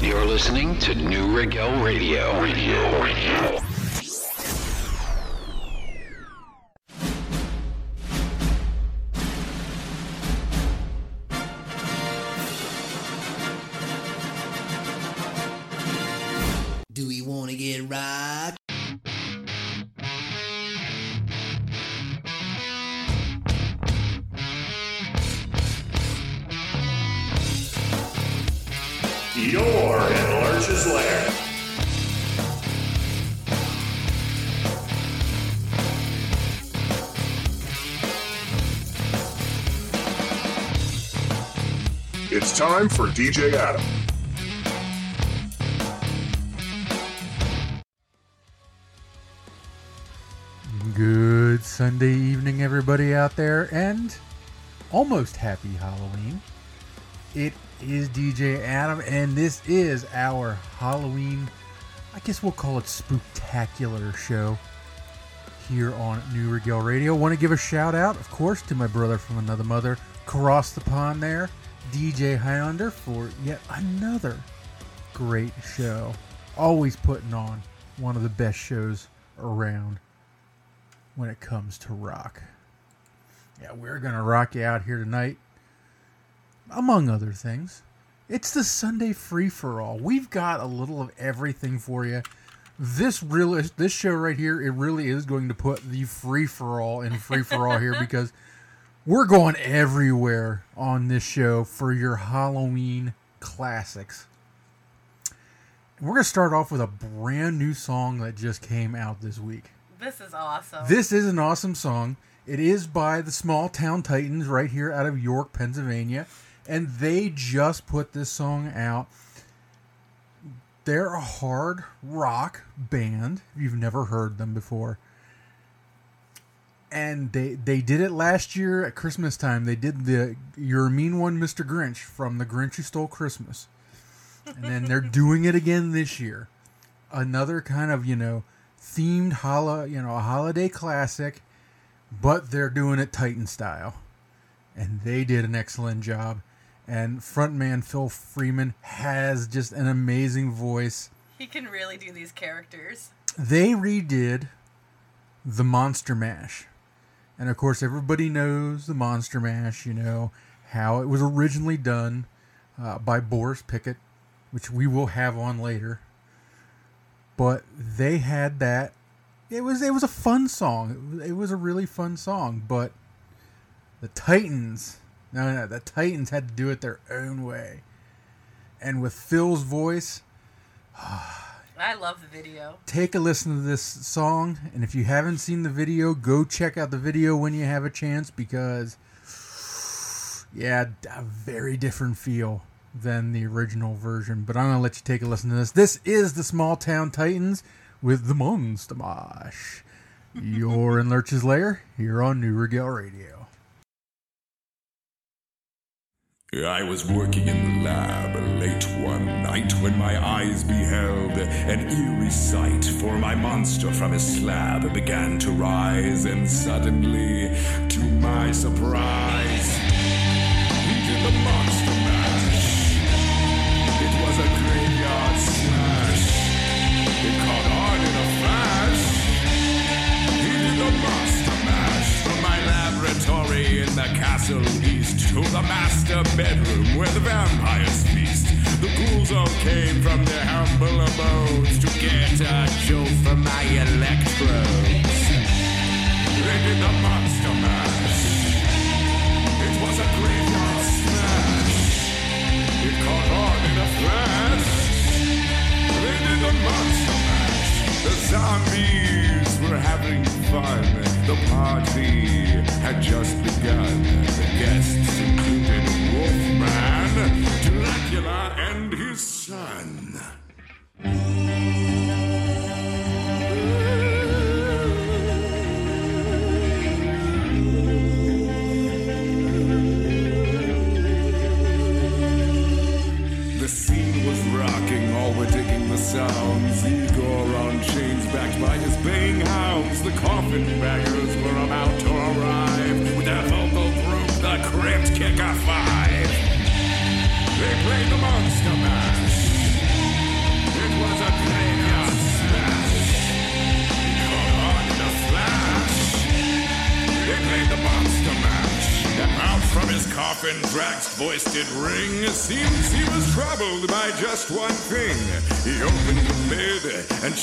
You're listening to Neue Regel Radio. Radio. Radio. Time for DJ Adam. Good Sunday evening, everybody out there, and almost happy Halloween. It is DJ Adam, and this is our Halloween, I guess we'll call it spectacular show here on Neue Regel Radio. Want to give a shout out, of course, to my brother from another mother across the pond there, DJ Highlander, for yet another great show. Always putting on one of the best shows around when it comes to rock. Yeah, we're going to rock you out here tonight, among other things. It's the Sunday free for all. We've got a little of everything for you. This really, this show right here, it really is going to put the free for all in free for all here because we're going everywhere on this show for your Halloween classics. We're going to start off with a brand new song that just came out this week. This is awesome. This is an awesome song. It is by the Small Town Titans right here out of York, Pennsylvania. And they just put this song out. They're a hard rock band. If you've never heard them before. And they they did it last year at Christmas time. They did the You're a Mean One, Mr. Grinch from The Grinch Who Stole Christmas. And then they're doing it again this year. Another kind of, you know, themed holo, you know, a holiday classic, but they're doing it Titan style. And they did an excellent job. And frontman Phil Freeman has just an amazing voice. he can really do these characters. They redid the Monster Mash. And of course, everybody knows the Monster Mash, you know, how it was originally done uh, by Boris Pickett, which we will have on later. But they had that. It was it was a fun song. It was, a really fun song. But the Titans, no, no, the Titans had to do it their own way. And with Phil's voice, I love the video. take a listen to this song and if you haven't seen the video go check out the video when you have a chance because yeah a very different feel than the original version. But i'm gonna let you take a listen to this. This is the small town titans with the monster mash you're in lurch's lair here on Neue Regel radio I was working in the lab late one night when my eyes beheld an eerie sight. For my monster from his slab began to rise, and suddenly, to my surprise,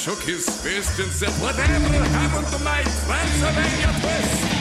shook his fist and said, Whatever happened to my Transylvania twist?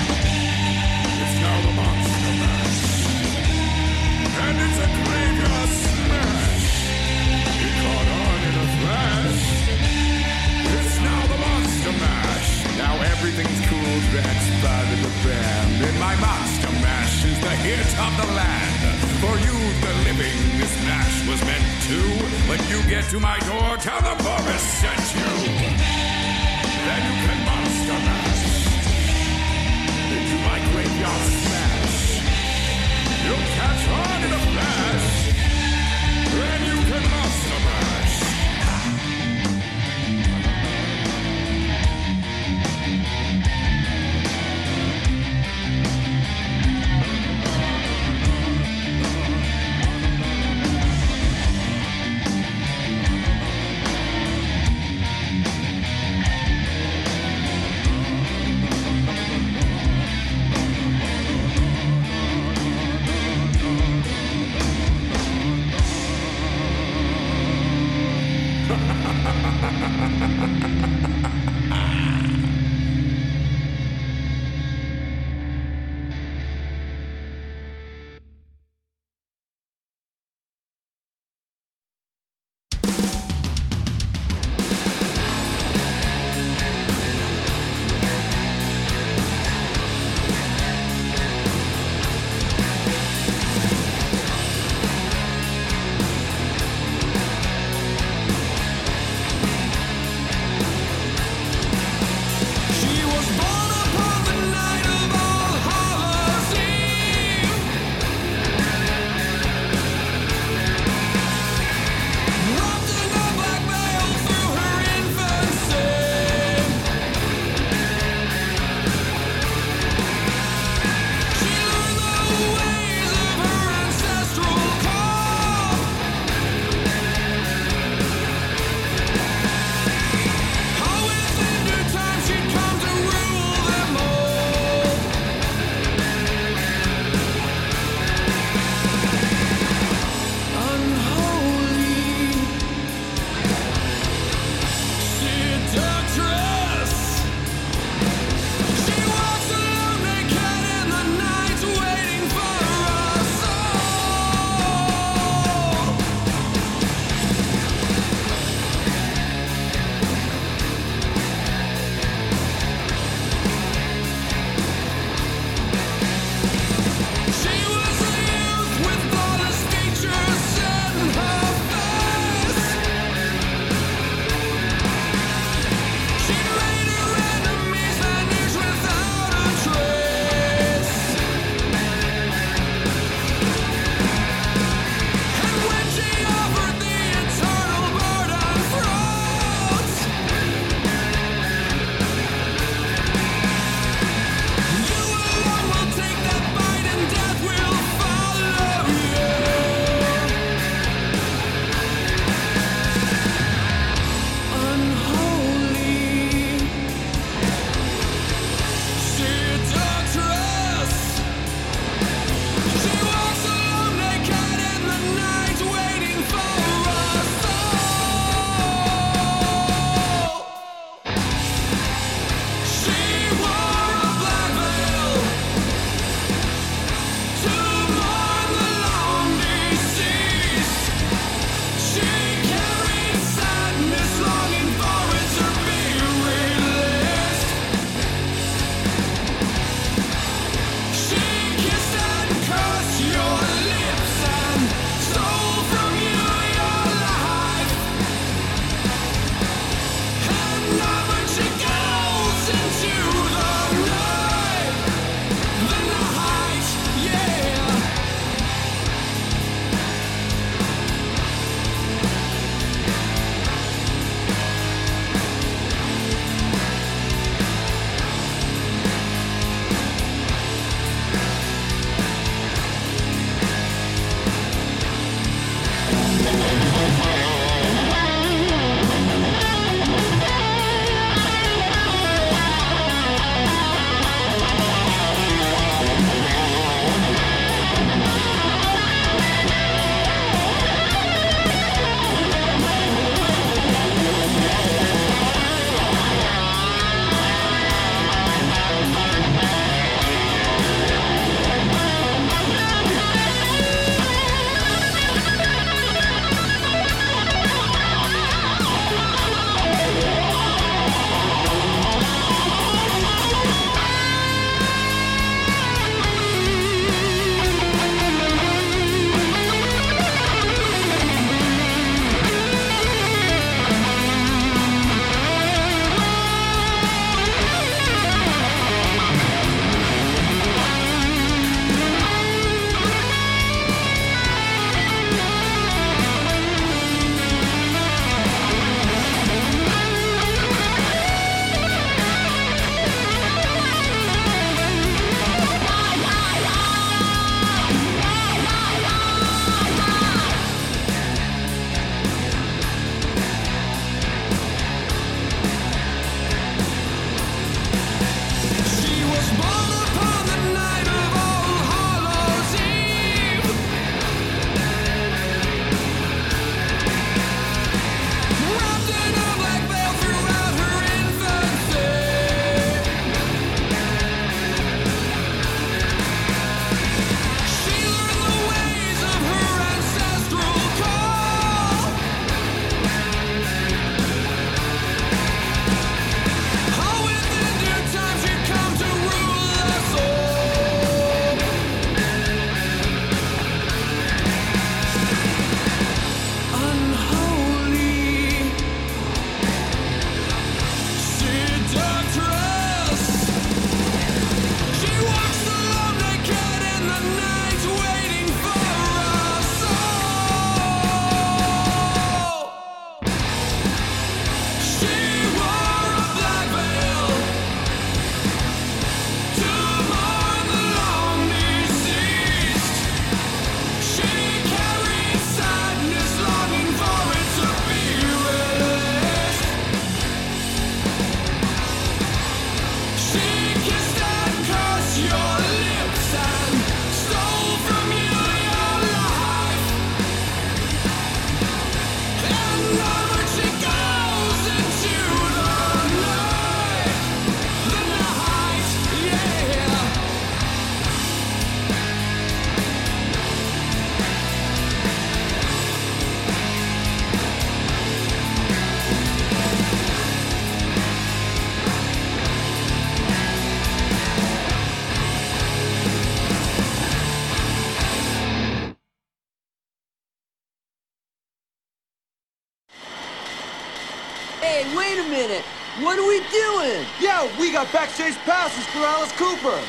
What are we doing? Yeah, we got backstage passes for Alice Cooper.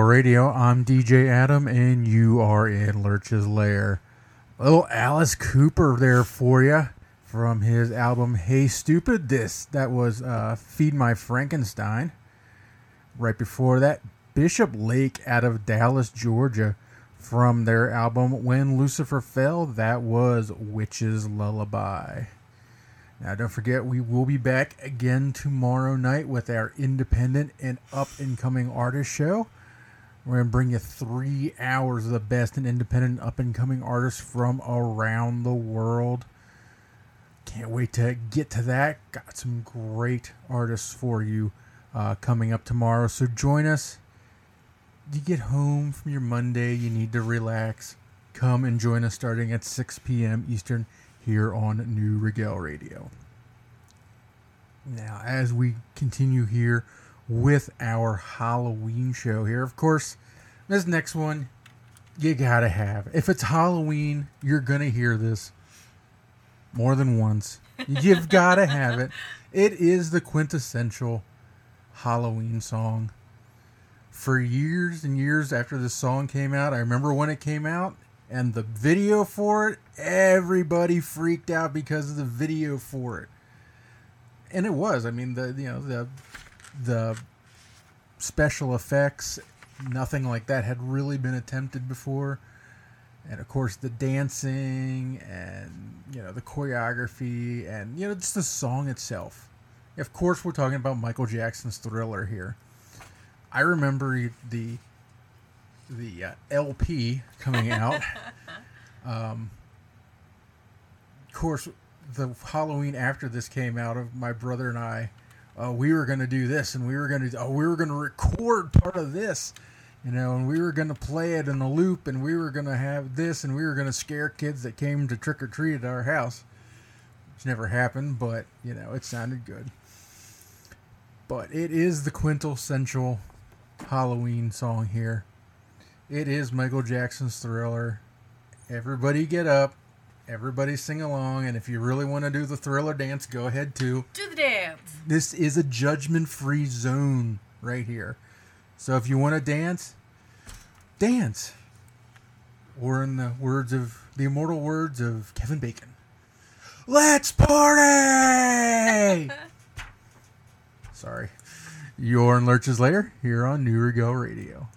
Radio. I'm DJ Adam, and you are in Lurch's Lair. A little Alice Cooper there for you from his album Hey Stoopid This. That was uh, Feed My Frankenstein. Right before that, Bishop Lake out of Dallas, Georgia, from their album When Lucifer Fell. That was Witch's Lullaby. Now, don't forget, we will be back again tomorrow night with our independent and up and coming artist show. We're going to bring you three hours of the best and independent up and coming artists from around the world. Can't wait to get to that. Got some great artists for you uh, coming up tomorrow. So join us. You get home from your Monday, you need to relax. Come and join us starting at 6 p.m. Eastern here on Neue Regel Radio. Now, as we continue here, with our Halloween show here, of course, this next one you gotta have. If it's Halloween, you're gonna hear this more than once. You've gotta have it. It is the quintessential Halloween song. For years and years after this song came out, I remember when it came out and the video for it, everybody freaked out because of the video for it. And it was, I mean, the you know, the the special effects, nothing like that had really been attempted before. And of course the dancing and you know the choreography and you know just the song itself. Of course we're talking about Michael Jackson's Thriller here. I remember the the uh, LP coming out. um, of course, the Halloween after this came out, of my brother and I, uh, we were going to do this, and we were going to oh, we were going to record part of this, you know, and we were going to play it in a loop, and we were going to have this, and we were going to scare kids that came to trick or treat at our house. Which never happened, but you know, it sounded good. But it is the quintessential Halloween song here. It is Michael Jackson's Thriller. Everybody get up. Everybody sing along. And if you really want to do the Thriller dance, go ahead too. Do the dance. This is a judgment free zone right here. So if you want to dance, dance. Or in the words of the immortal words of Kevin Bacon, let's party! Sorry. You're in Lurch's Lair here on Neue Regel Radio.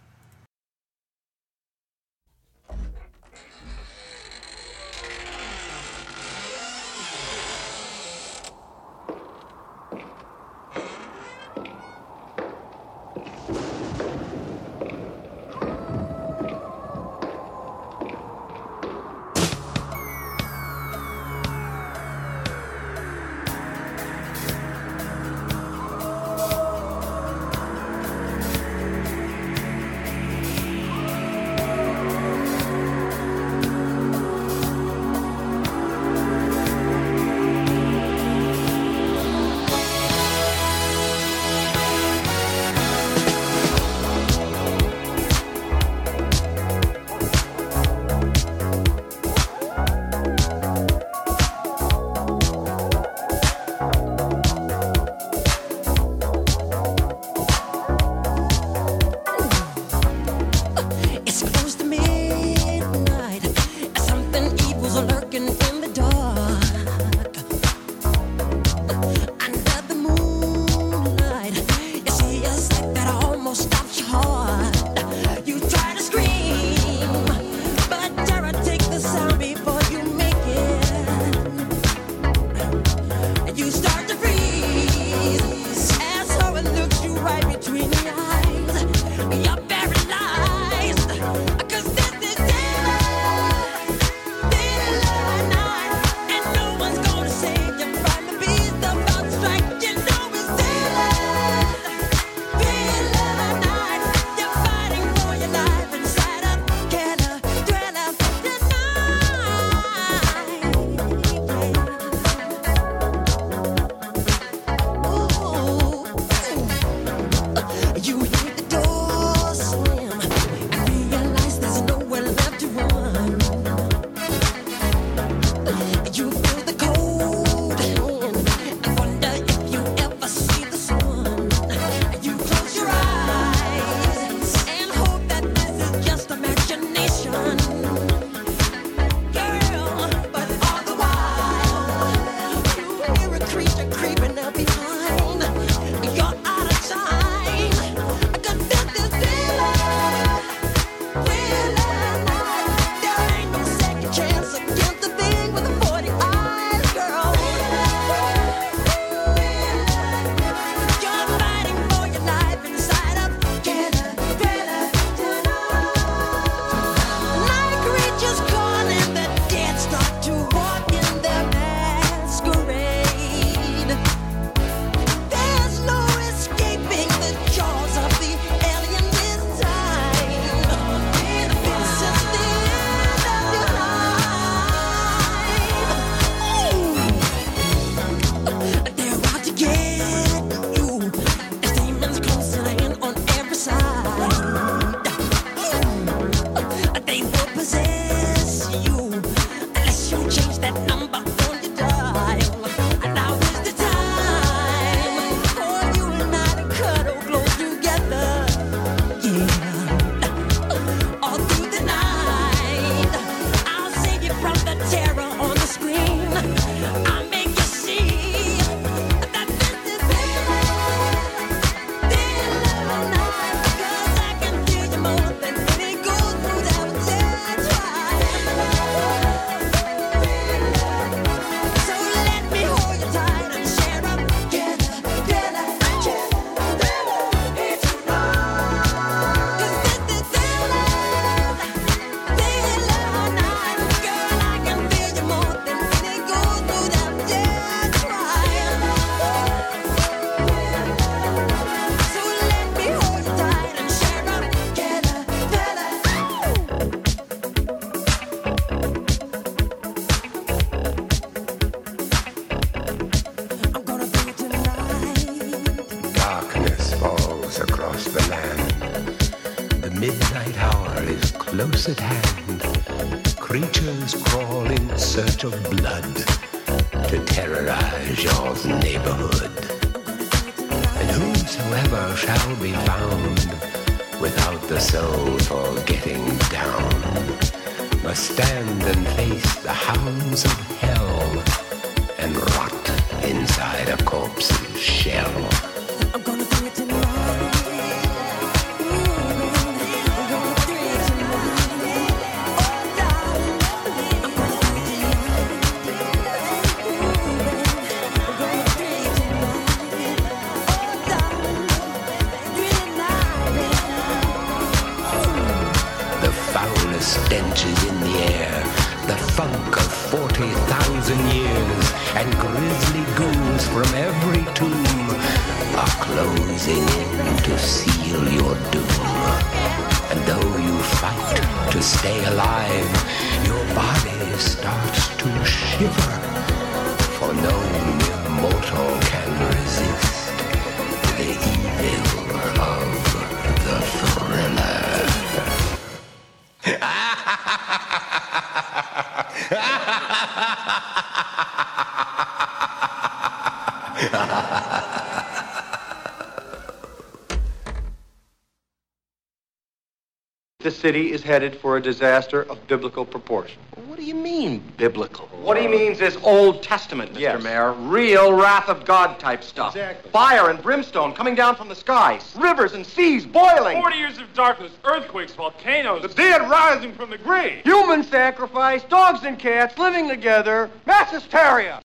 of blood. the city is headed for a disaster of biblical proportions mean biblical? What he means is Old Testament, Mr. Yes. Mayor. Real wrath of God type stuff. Exactly. Fire and brimstone coming down from the skies. Rivers and seas boiling. 40 years of darkness, earthquakes, volcanoes. The dead rising from the grave. Human sacrifice, dogs and cats living together. Mass hysteria.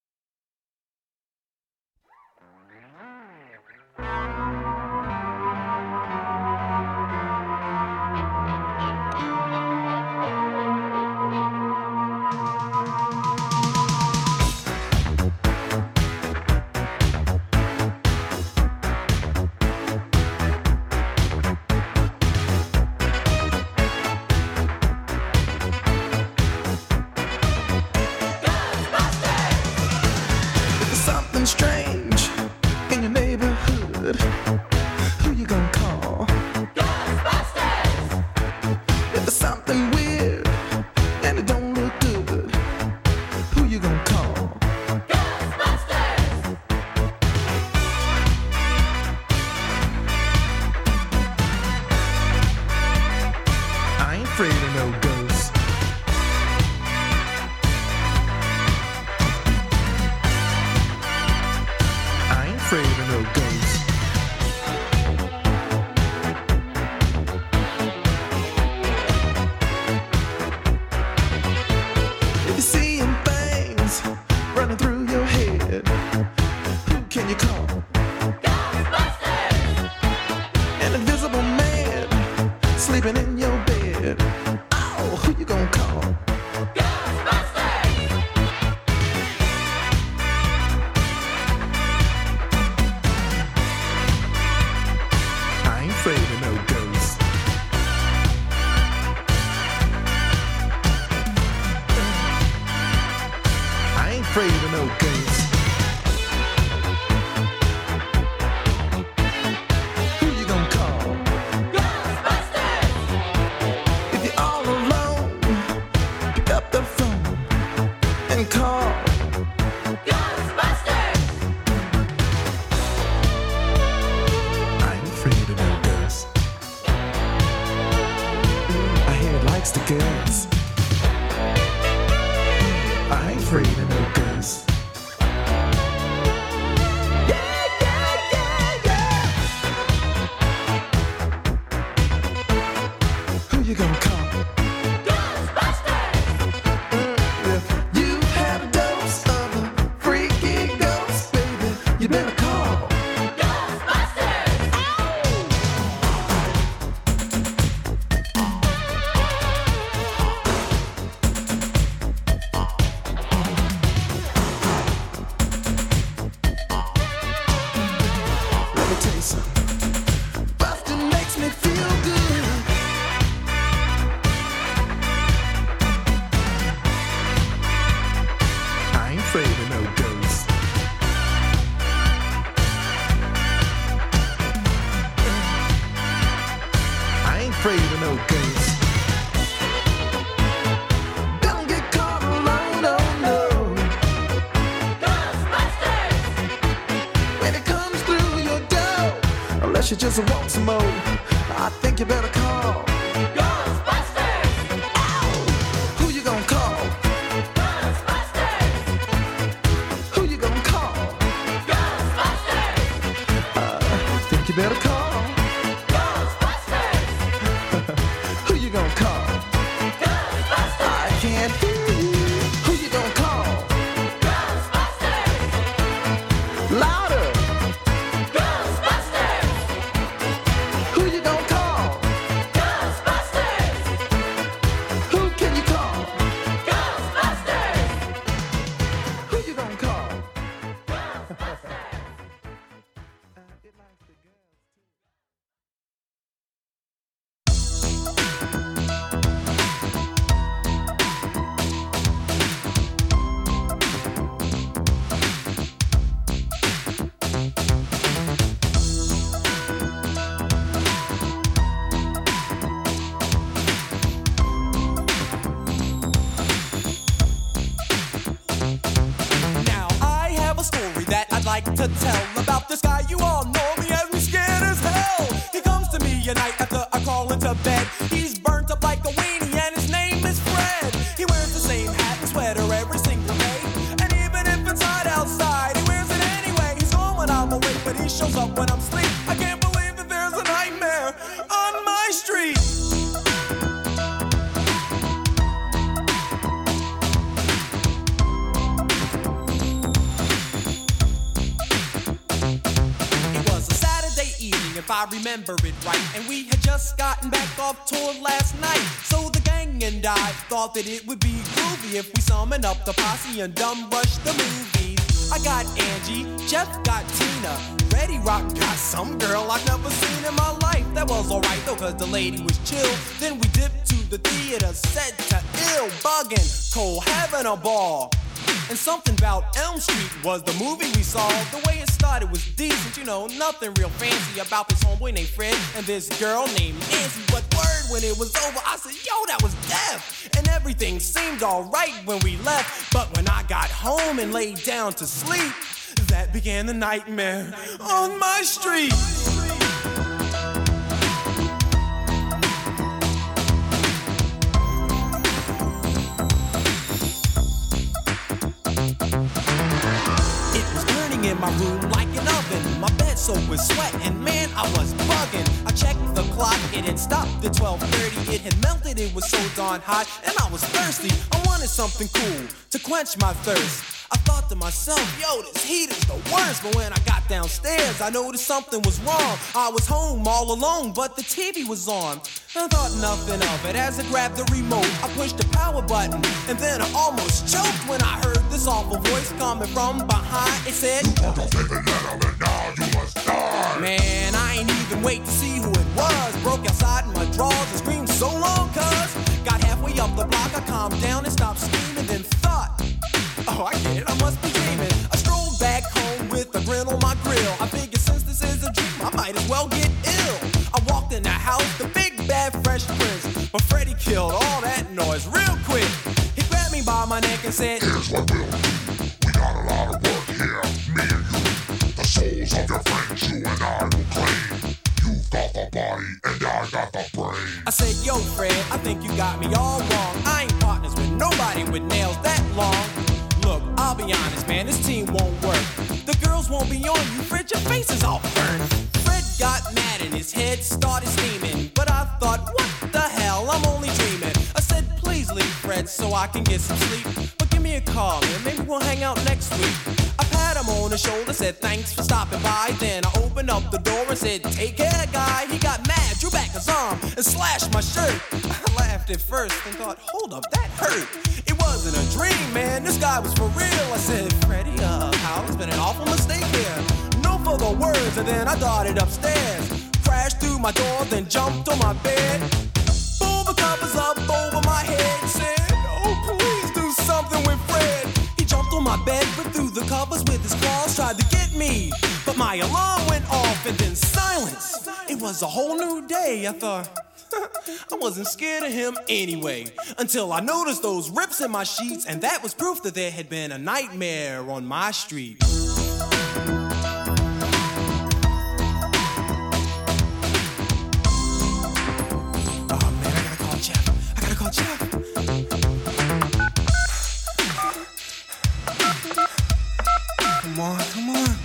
She just wants some more. I think you better that it would be groovy if we summon up the posse and dumb rush the movies. I got Angie, Jeff got Tina, Ready Rock got some girl I've never seen in my life. That was alright though, cause the lady was chill. Then we dipped to the theater, set to ill, bugging, Cole having a ball. And something about Elm Street was the movie we saw. The way it started was decent, you know, nothing real fancy about this homeboy named Fred and this girl named Nancy. But word when it was over, I everything seemed alright when we left. But when I got home and laid down to sleep, that began the nightmare on my street. It was burning in my room like an oven. My bed soaked with sweat, and man, I was bugging. I checked the it had stopped at 12:30. It had melted, it was so darn hot, and I was thirsty. I wanted something cool to quench my thirst. I thought to myself, yo, this heat is the worst. But when I got downstairs, I noticed something was wrong. I was home all alone, but the TV was on. I thought nothing of it as I grabbed the remote. I pushed the power button, and then I almost choked when I heard this awful voice coming from behind. It said, Man, I ain't even wait to see who it was. Broke outside in my drawers and screamed so long, cuz. Got halfway up the block, I calmed down and stopped screaming, then thought, Oh, I get it, I must be dreaming. I strolled back home with a grin on my grill. I figured since this is a dream, I might as well get ill. I walked in the house, the big bad fresh prince. But Freddy killed all that noise real quick. He grabbed me by my neck and said, Here's what we'll got me all wrong. I ain't partners with nobody with nails that long. Look, I'll be honest, man, this team won't work. The girls won't be on you, Fred, your face is all burned. Fred got mad and his head started steaming. But I thought, what the hell, I'm only dreaming. I said, please leave, Fred, so I can get some sleep. But give me a call, man, maybe we'll hang out next week. I pat him on the shoulder, said, thanks for stopping by. Then I opened up the door and said, take care, guy. He got mad, drew back his arm, and slashed my shirt. At first and thought, hold up, that hurt. It wasn't a dream, man. This guy was for real. I said, Freddy, uh, it's been an awful mistake here. No further words, and then I darted upstairs. Crashed through my door, then jumped on my bed. Pulled the covers up over my head. Said, oh, please do something with Fred. He jumped on my bed, but through the covers with his claws, tried to get me. But my alarm went off, and then silence. It was a whole new day. I thought. I wasn't scared of him anyway, until I noticed those rips in my sheets, and that was proof that there had been a nightmare on my street. Come on, come on.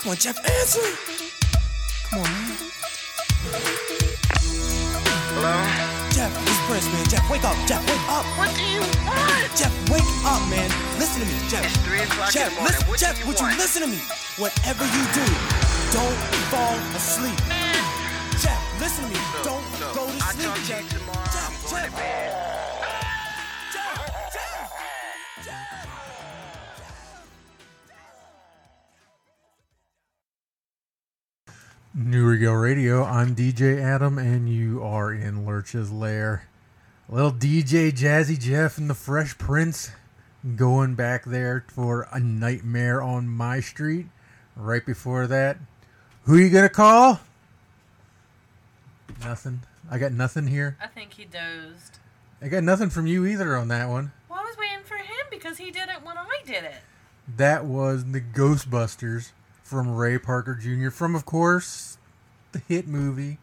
Come on, Jeff, answer. Come on, Jeff, man. Jeff, wake up. Jeff, wake up. What do you want? Jeff, wake up, man. Listen to me, Jeff. It's 3 o'clock Jeff, in the morning. Listen, what Jeff, do you would want? you listen to me? Whatever you do, don't fall asleep. Jeff, listen to me. don't go to sleep, I'll Jeff. To you tomorrow. Jeff, I'm going Jeff. to bed. Neue Regel Radio. I'm DJ Adam, and you are in Lurch's Lair. Little DJ Jazzy Jeff and the Fresh Prince going back there for a nightmare on my street. Right before that, who you gonna call? Nothing. I got nothing here. I think he dozed. I got nothing from you either on that one. Well, I was waiting for him because he did it when I did it. That was the Ghostbusters from Ray Parker Jr. from, of course, the hit movie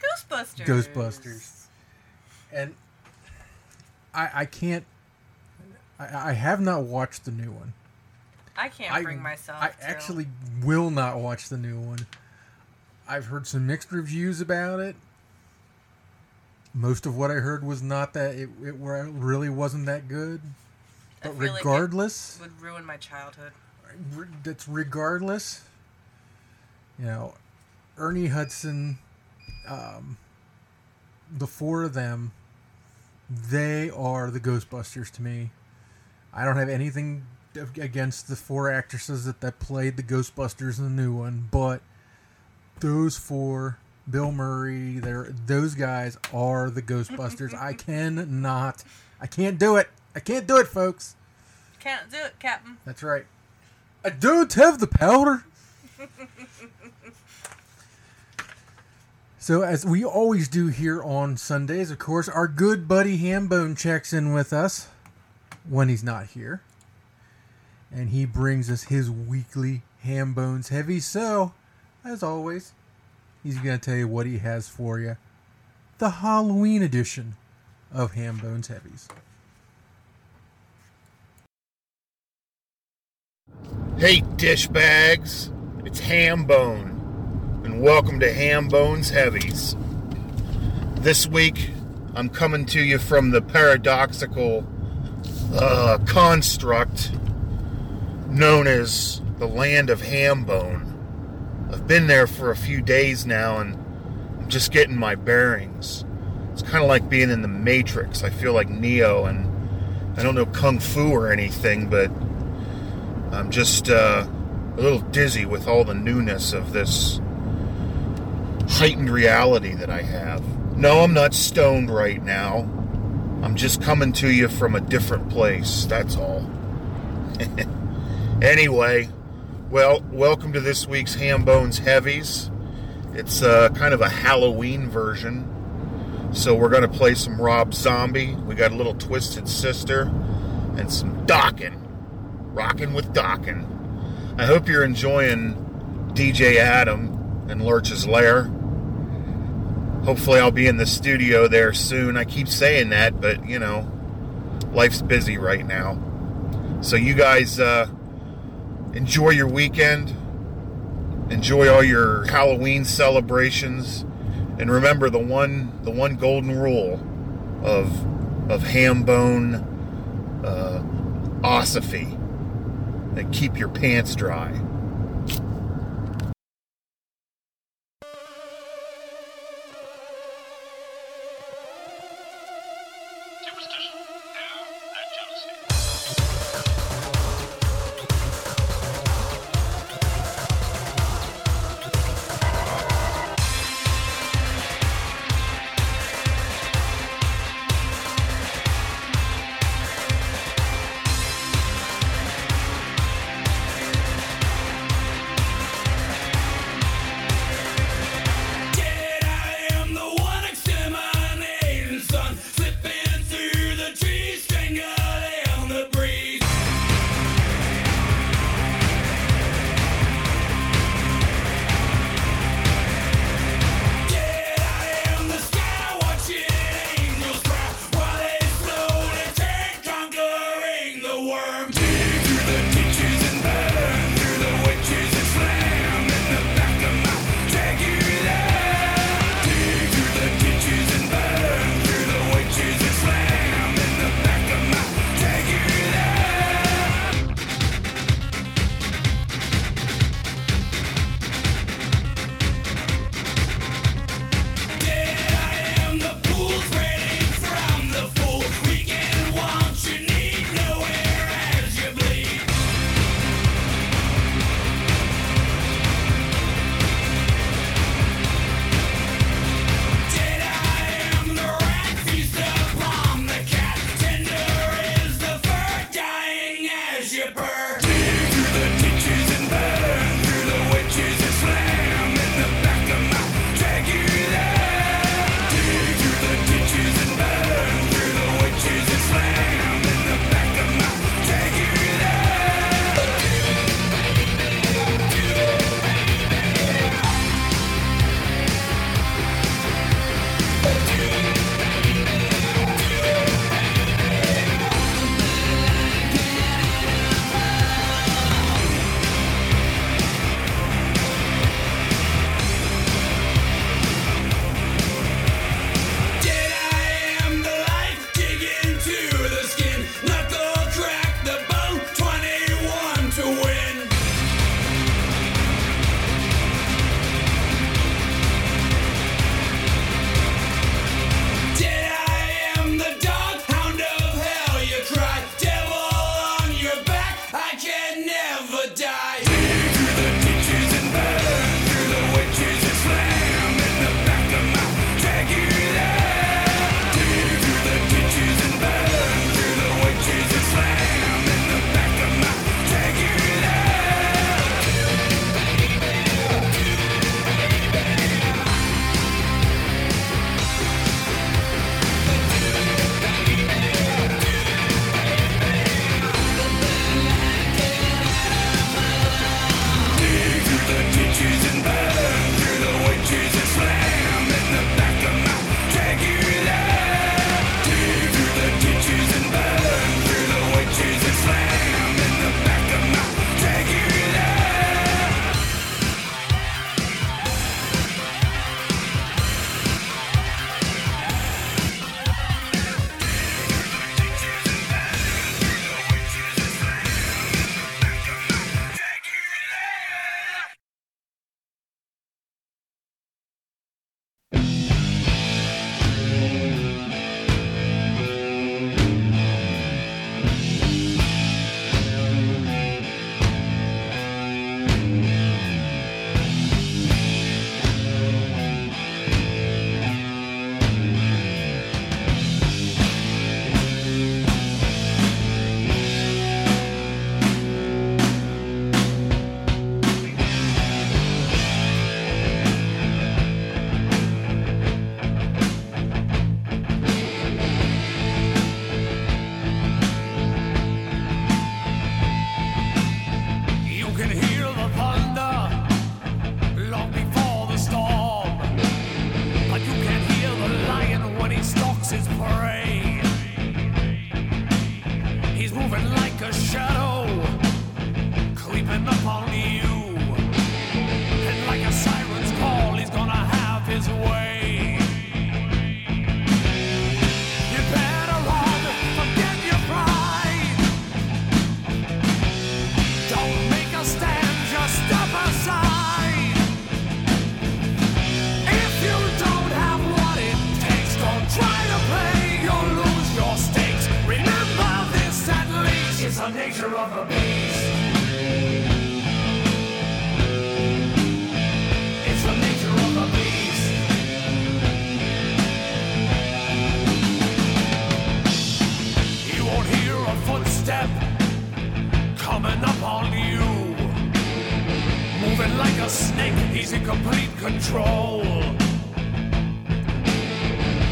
Ghostbusters. Ghostbusters. And I I can't. I, I have not watched the new one. I can't bring myself. I to. actually will not watch the new one. I've heard some mixed reviews about it. Most of what I heard was not that it, it really wasn't that good. But regardless, like would ruin my childhood. That's regardless. You know, Ernie Hudson, um, the four of them, they are the Ghostbusters to me. I don't have anything against the four actresses that, that played the Ghostbusters in the new one, but those four, Bill Murray, they're, those guys are the Ghostbusters. I cannot, I can't do it. I can't do it, folks. Can't do it, Captain. That's right. I don't have the powder. so, as we always do here on Sundays, of course, our good buddy Hambone checks in with us when he's not here. And he brings us his weekly Hambones Heavy. So, as always, he's going to tell you what he has for you the Halloween edition of Hambones Heavies. Hey, dish bags, it's Hambone, and welcome to Ham Bones Heavies. This week, I'm coming to you from the paradoxical uh, construct known as the land of ham bone. I've been there for a few days now, and I'm just getting my bearings. It's kind of like being in the Matrix. I feel like Neo, and I don't know kung fu or anything, but I'm just uh, a little dizzy with all the newness of this heightened reality that I have. No, I'm not stoned right now. I'm just coming to you from a different place, that's all. anyway, well, welcome to this week's Ham Bones Heavies. It's uh, kind of a Halloween version. So we're going to play some Rob Zombie. We got a little Twisted Sister and some Dokken. rocking with Dokken. I hope you're enjoying DJ Adam and Lurch's Lair. Hopefully, I'll be in the studio there soon. I keep saying that, but you know, life's busy right now. So, you guys uh, enjoy your weekend, enjoy all your Halloween celebrations, and remember the one the one golden rule of of ham bone uh, osophy keep your pants dry.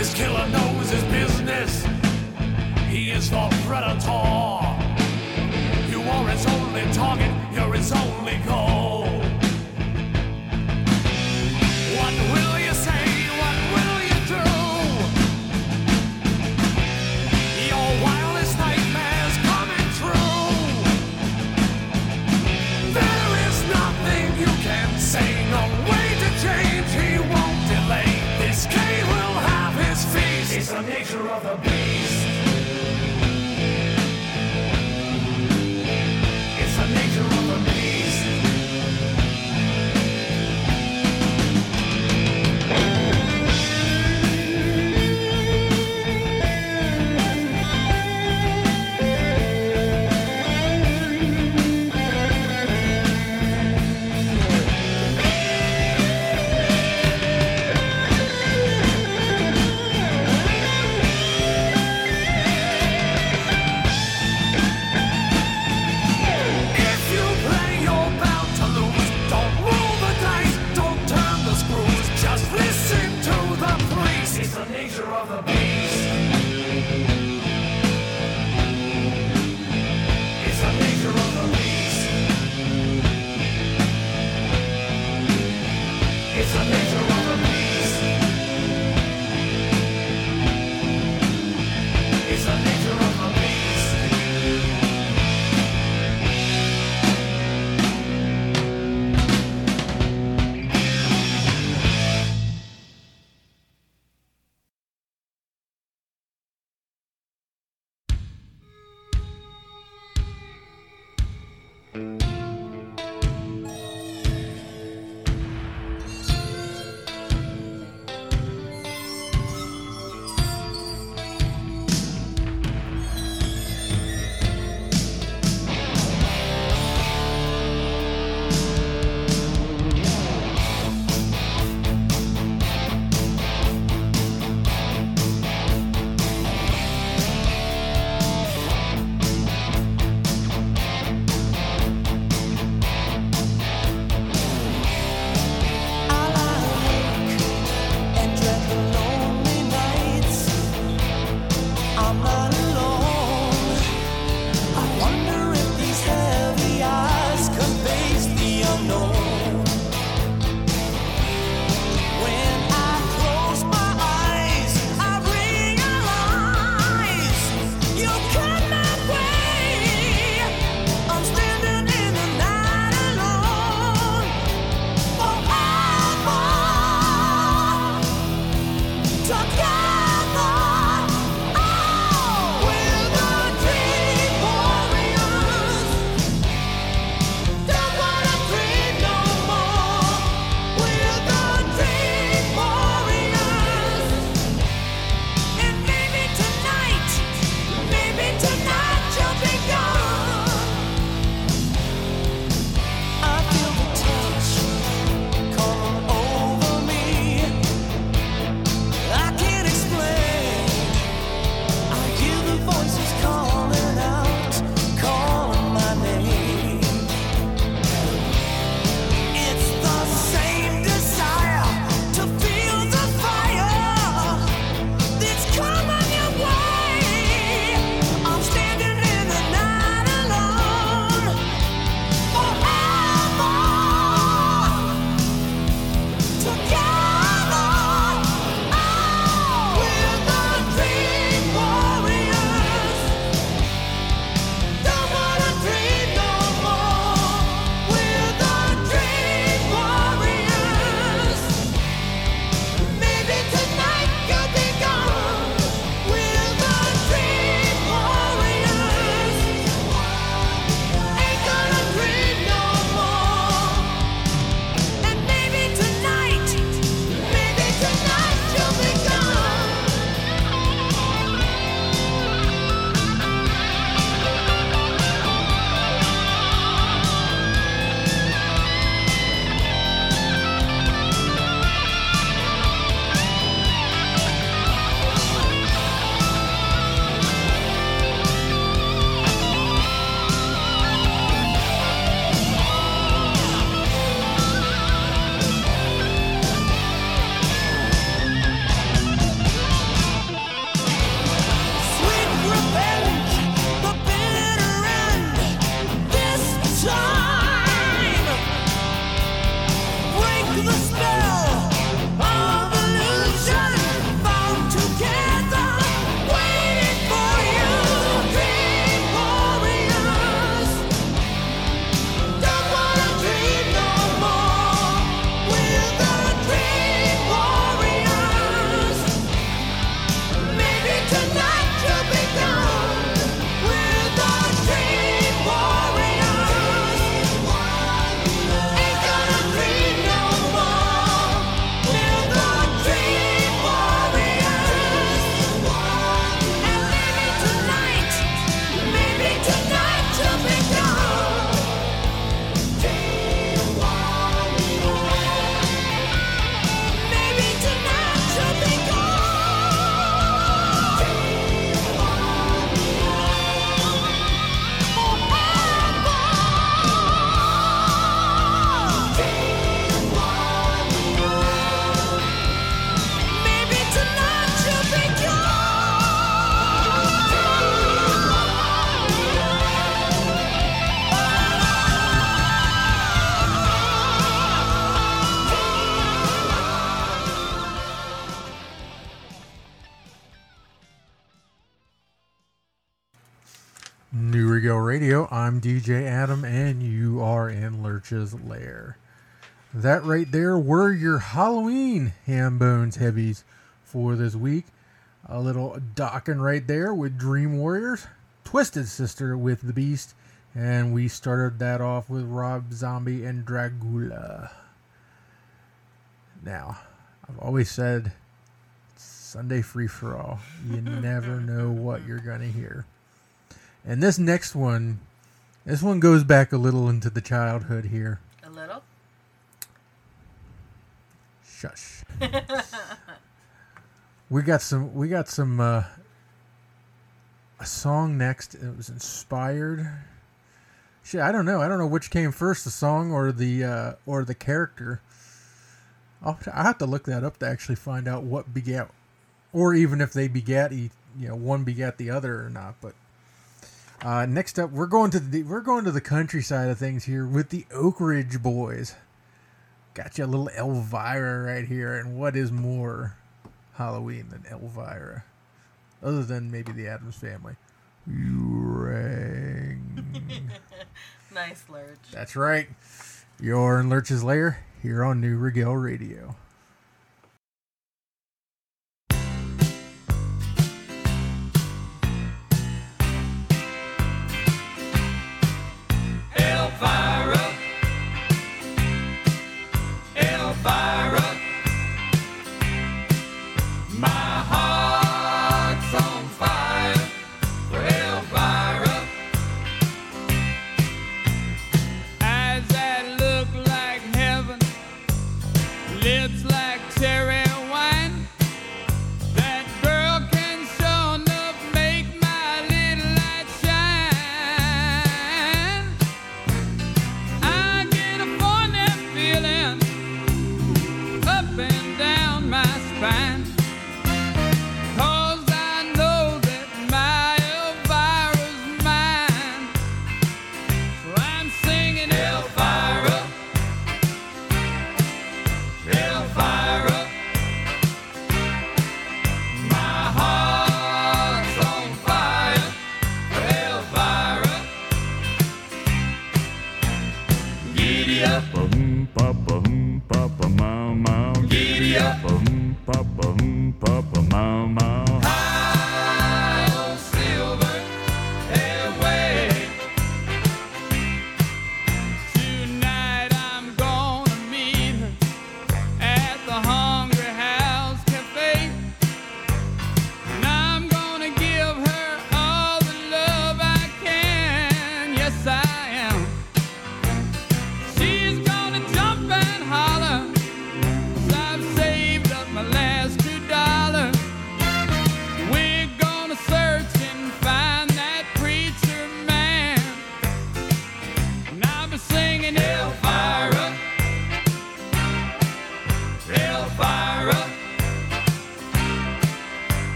This killer knows his business. He is the predator. You are his only target, you're his only goal. Okay. DJ Adam, and you are in Lurch's Lair. That right there were your Halloween ham bones heavies for this week. A little Dokken right there with Dream Warriors, Twisted Sister with The Beast, and we started that off with Rob Zombie and Dragula. Now, I've always said Sunday free for all. You never know what you're going to hear. And this next one, this one goes back a little into the childhood here. A little? Shush. we got some we got some uh a song next. It was inspired. Shit, I don't know. I don't know which came first, the song or the uh or the character. I'll, I have to look that up to actually find out what begat, or even if they begat, you know, one begat the other or not. But uh, next up, we're going to the we're going to the countryside of things here with the Oak Ridge Boys. Got you a little Elvira right here, and what is more Halloween than Elvira, other than maybe the Addams Family? You rang. nice, Lurch. That's right. You're in Lurch's Lair here on Neue Regel Radio.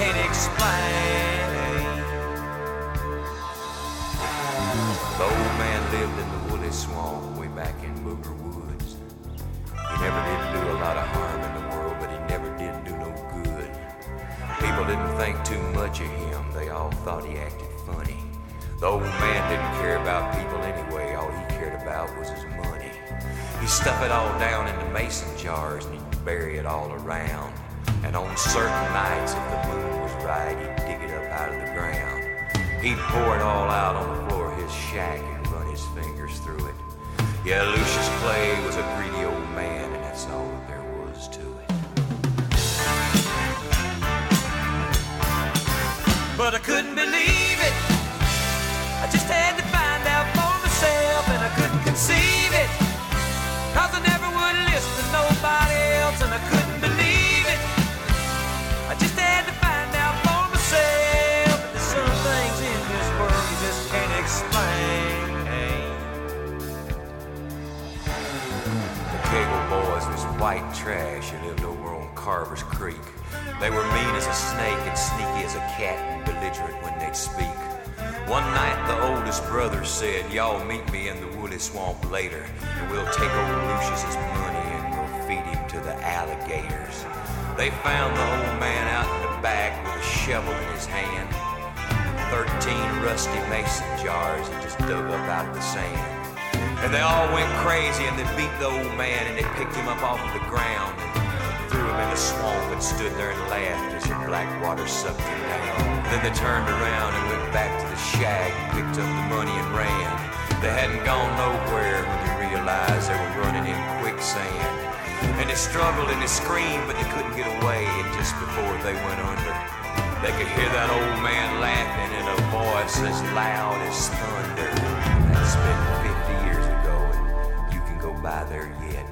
Can't explain. The old man lived in the woolly swamp way back in Booger Woods. He never did do a lot of harm in the world, but he never did do no good. People didn't think too much of him, they all thought he acted funny. The old man didn't care about people anyway, all he cared about was his money. He'd stuff it all down into mason jars and he'd bury it all around. And on certain nights, if the moon was right, he'd dig it up out of the ground. He'd pour it all out on the floor of his shack and run his fingers through it. Yeah, Lucius Clay was a greedy old man, and that's all that there was to it. But I couldn't believe white trash who lived over on Carver's Creek. They were mean as a snake and sneaky as a cat and belligerent when they'd speak. One night the oldest brother said, Y'all meet me in the woolly swamp later, and we'll take old Lucius's money and we'll feed him to the alligators. They found the old man out in the back with a shovel in his hand, thirteen rusty mason jars he just dug up out of the sand. And they all went crazy and they beat the old man and they picked him up off of the ground and threw him in the swamp and stood there and laughed as the black water sucked him down. Then they turned around and went back to the shack picked up the money and ran. They hadn't gone nowhere when they realized they were running in quicksand. And they struggled and they screamed, but they couldn't get away. And just before they went under, they could hear that old man laughing in a voice as loud as thunder. That's been by there yet.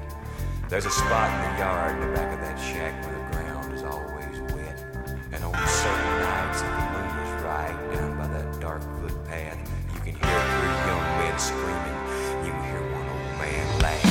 There's a spot in the yard in the back of that shack where the ground is always wet. And on certain nights, if the moon is right down by that dark footpath, you can hear three young men screaming. You can hear one old man laugh.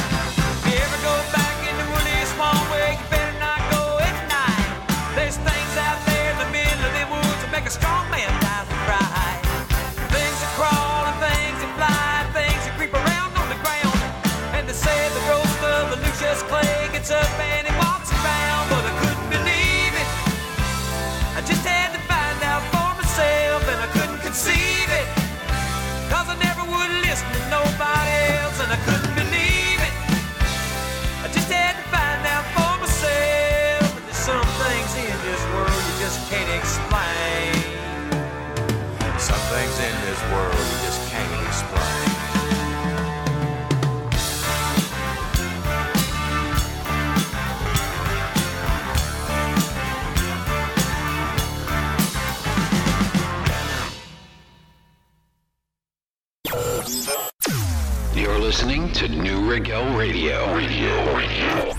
To Neue Regel Radio. Radio. Radio.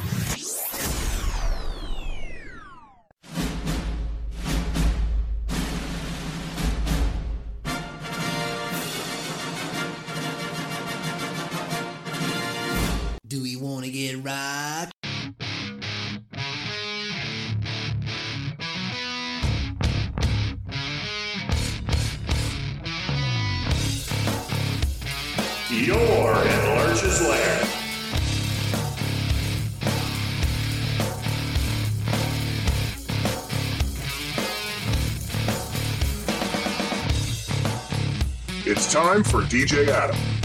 Time for DJ Adam.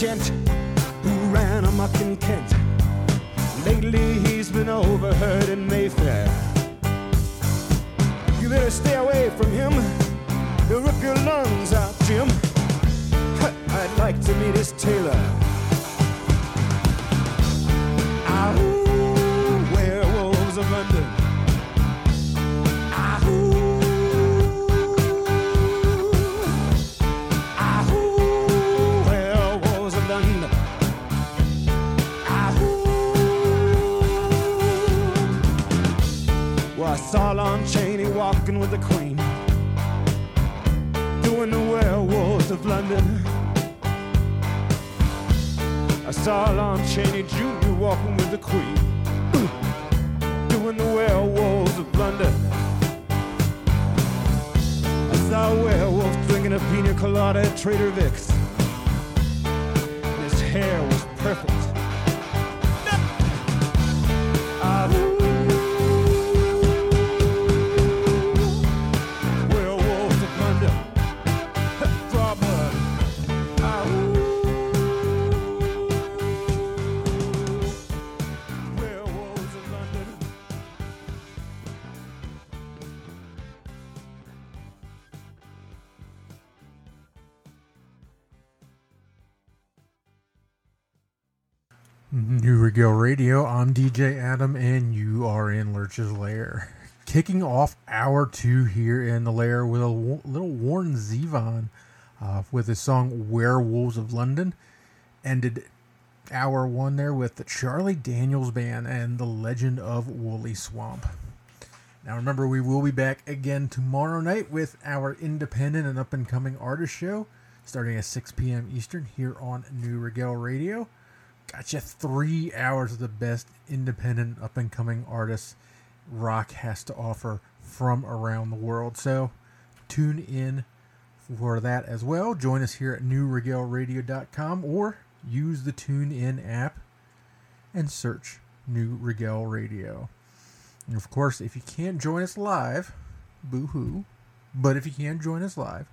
Hairy-handed Radio. I'm DJ Adam, and you are in Lurch's Lair. Kicking off hour two here in the lair with a little Warren Zevon uh, with his song Werewolves of London. Ended hour one there with the Charlie Daniels Band and the Legend of Woolly Swamp. Now remember, we will be back again tomorrow night with our independent and up and coming artist show starting at 6 p.m. Eastern here on Neue Regel Radio. Got you three hours of the best independent up and coming artists rock has to offer from around the world. So tune in for that as well. Join us here at neueregelradio.com or use the TuneIn app and search Neue Regel Radio. And of course, if you can't join us live, boo hoo. But if you can join us live,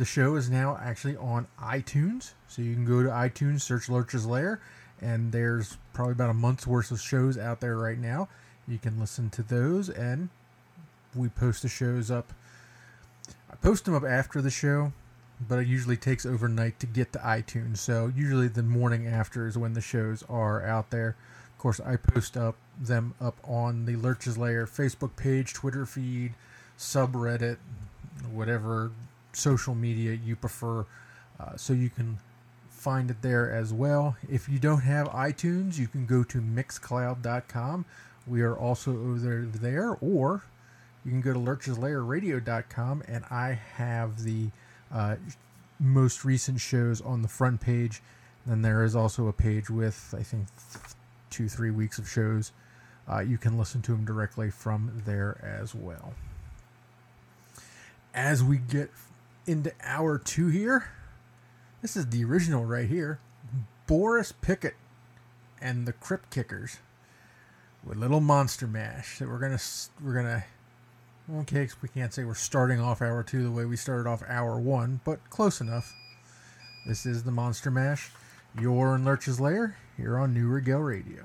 the show is now actually on iTunes. So you can go to iTunes, search Lurch's Lair, and there's probably about a month's worth of shows out there right now. You can listen to those, and we post the shows up. I post them up after the show, but it usually takes overnight to get to iTunes. So usually the morning after is when the shows are out there. Of course, I post up them up on the Lurch's Lair Facebook page, Twitter feed, subreddit, whatever social media you prefer. Uh, so you can find it there as well. If you don't have iTunes, you can go to mixcloud.com. We are also over there, there, or you can go to lurcheslairradio.com, and I have the uh, most recent shows on the front page. Then there is also a page with, I think, two, three weeks of shows. Uh, you can listen to them directly from there as well. As we get into hour two here, this is the original right here Boris Pickett and the Crypt Kickers with Little Monster Mash that we're gonna we're gonna okay we can't say we're starting off hour two the way we started off hour one but close enough. This is the Monster Mash. You're in Lurch's Lair here on Neue Regel Radio.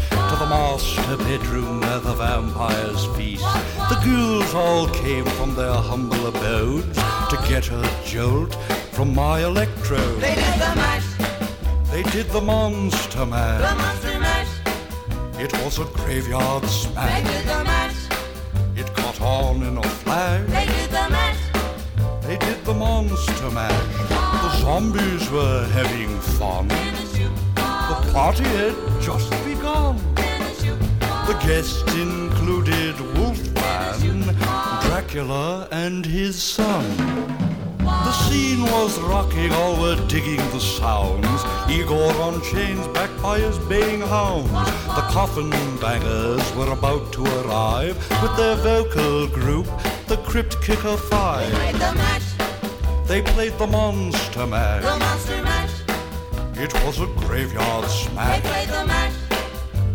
to the master bedroom where the vampires feast. The ghouls all came from their humble abodes to get a jolt from my electrode. They did the mash, They did the monster mash. the monster mash. It was a graveyard smash. They did the mash, It caught on in a flash. they did the mash. They did the monster mash. The zombies were having fun. The party had just begun. The guests included Wolfman, Dracula, and his son. The scene was rocking, all were digging the sounds. Igor on chains, backed by his baying hounds. The coffin bangers were about to arrive with their vocal group, the Crypt Kicker Five. Played the mash, They played the Monster the monster mash. It was a graveyard They smash.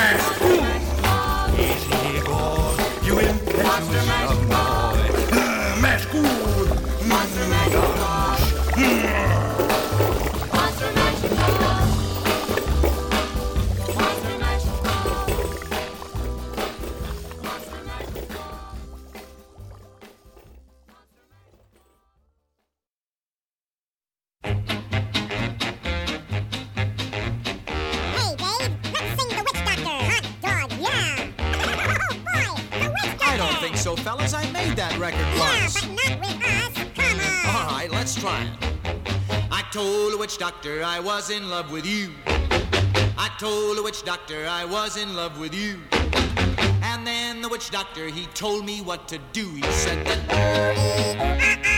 Mash. Doctor I was in love with you. I told the witch doctor I was in love with you. And then the witch doctor, he told me what to do. He said that.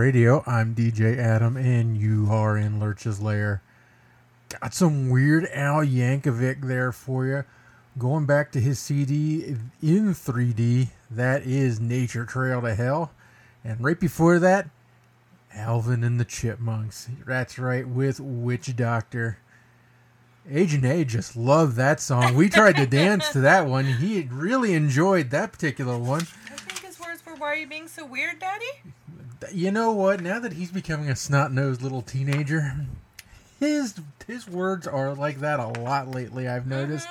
Radio. I'm DJ Adam, and you are in Lurch's Lair. Got some weird Al Yankovic there for you. Going back to his CD in 3D, that is Nature Trail to Hell. And right before that, Alvin and the Chipmunks. That's right, with Witch Doctor. Agent A just loved that song. We tried to dance to that one. He really enjoyed that particular one. I think his words were, Why are you being so weird, Daddy? You know what? Now that he's becoming a snot nosed little teenager, his his words are like that a lot lately. I've noticed.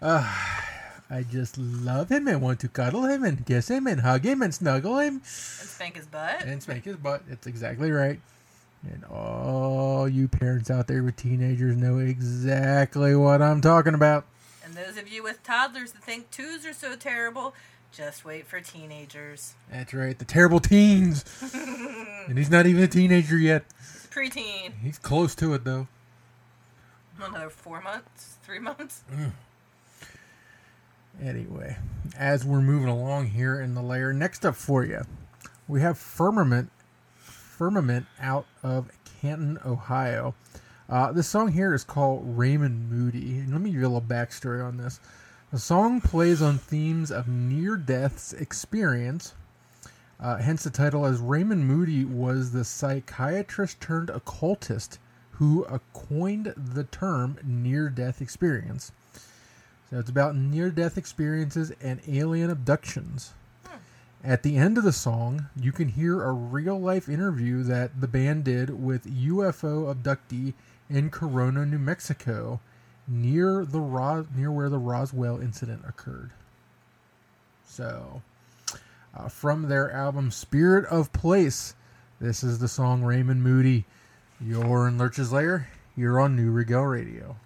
Uh, I just love him and want to cuddle him and kiss him and hug him and snuggle him And spank his butt. and spank his butt. It's exactly right. And all you parents out there with teenagers know exactly what I'm talking about. And those of you with toddlers that think twos are so terrible, just wait for teenagers. That's right, the terrible teens. and he's not even a teenager yet. Preteen. He's close to it though. Another four months, three months. Anyway, as we're moving along here in the layer, next up for you, we have Firmament, Firmament out of Canton, Ohio. Uh, this song here is called Raymond Moody. And let me give you a little backstory on this. The song plays on themes of near death's experience, uh, hence the title, as Raymond Moody was the psychiatrist turned occultist who coined the term near death experience. So it's about near death experiences and alien abductions. At the end of the song, you can hear a real life interview that the band did with UFO abductee in Corona, New Mexico, near the Ros- near where the Roswell incident occurred. So, uh, from their album Spirit of Place, this is the song Raymond Moody. You're in Lurch's Lair. You're on Neue Regel Radio.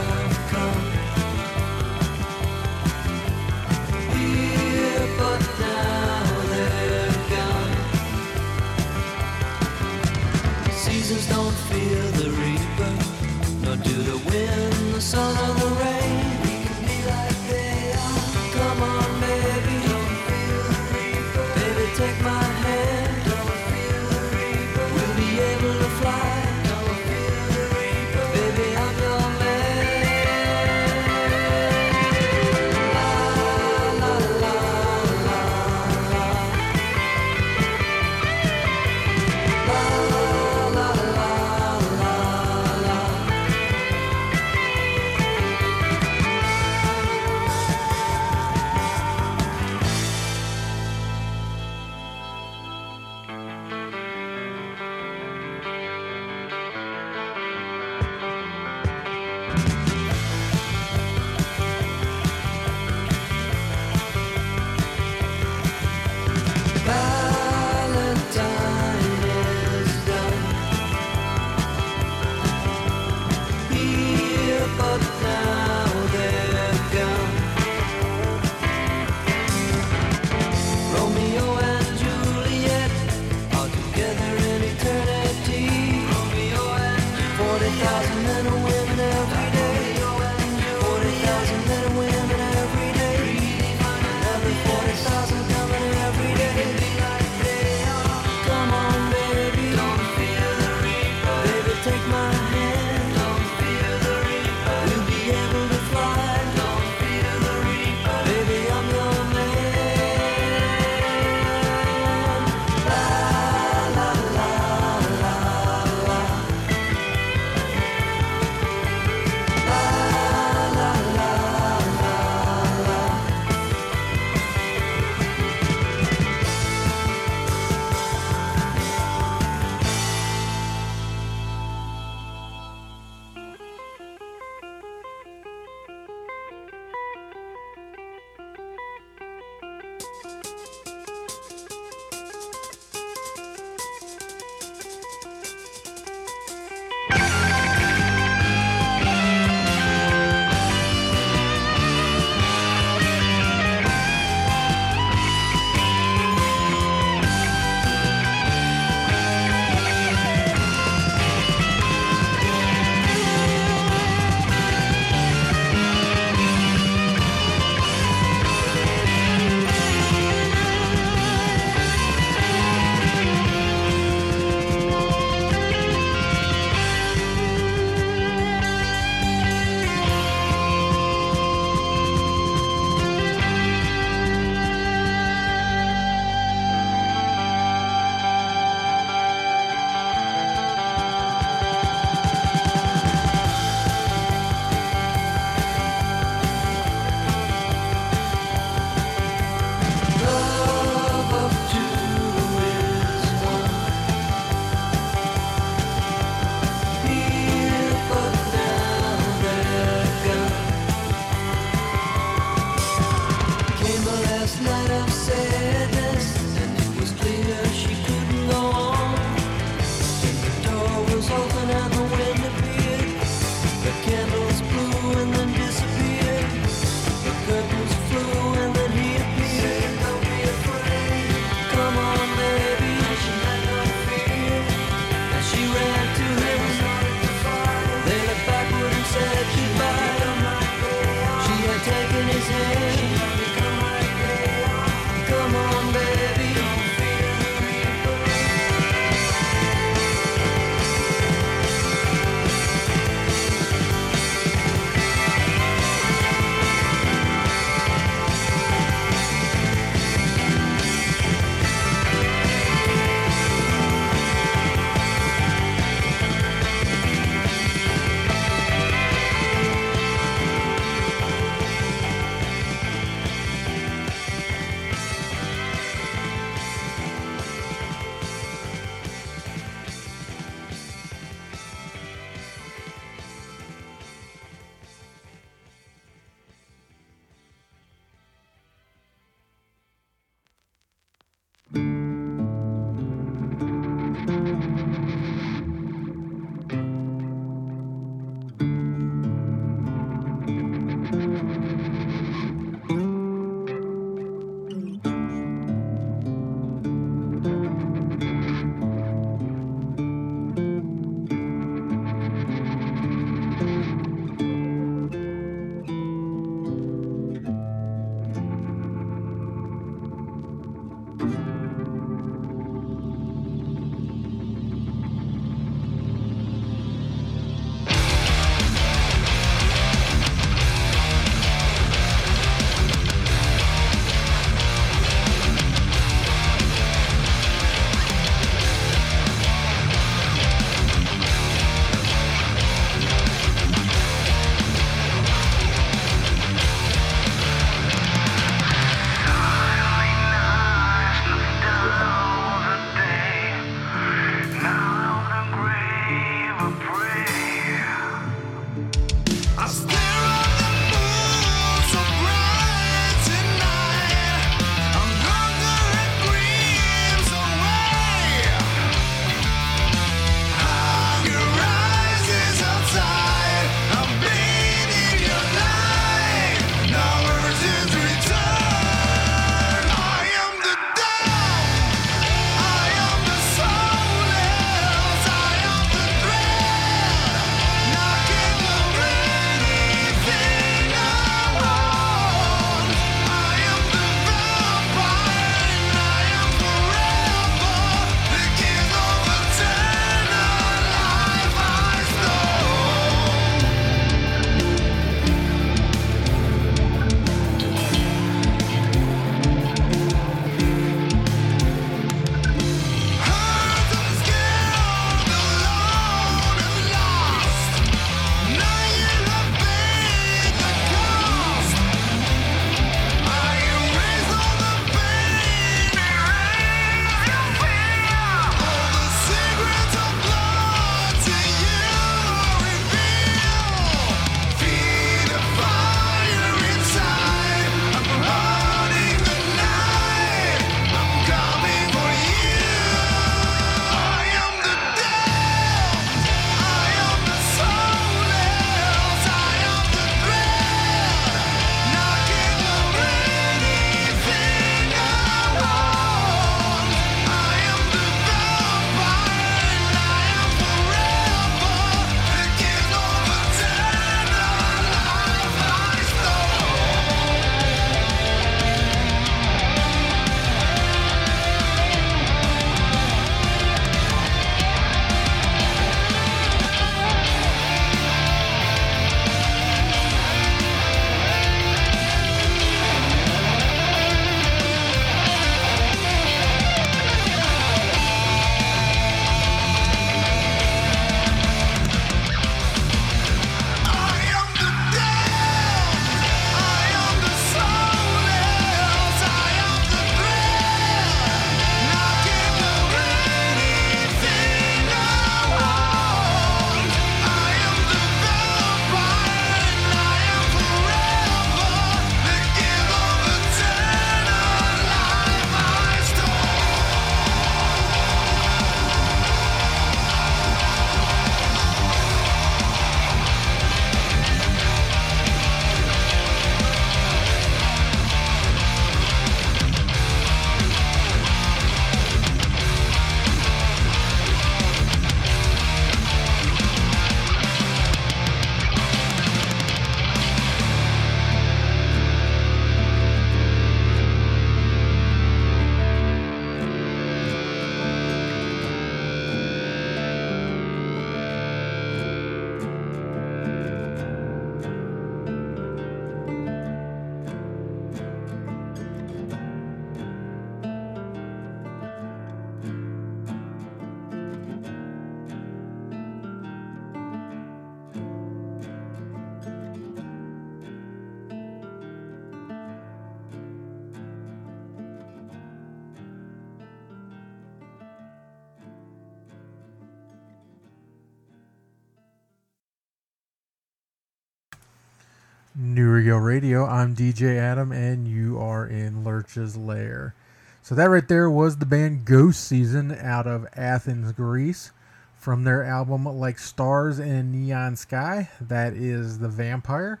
Neue Regel Radio. I'm DJ Adam, and you are in Lurch's Lair. So that right there was the band Ghost Season out of Athens, Greece, from their album Like Stars in a Neon Sky. That is The Vampire.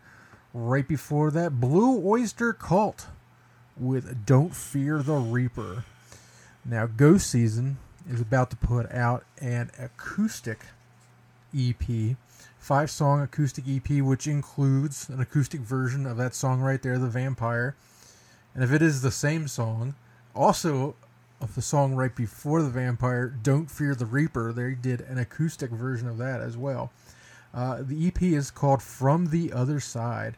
Right before that, Blue Oyster Cult with Don't Fear the Reaper. Now, Ghost Season is about to put out an acoustic EP, five song acoustic EP, which includes an acoustic version of that song right there, The Vampire. And if it is the same song, also of the song right before The Vampire, Don't Fear the Reaper, they did an acoustic version of that as well. Uh, the EP is called From the Other Side.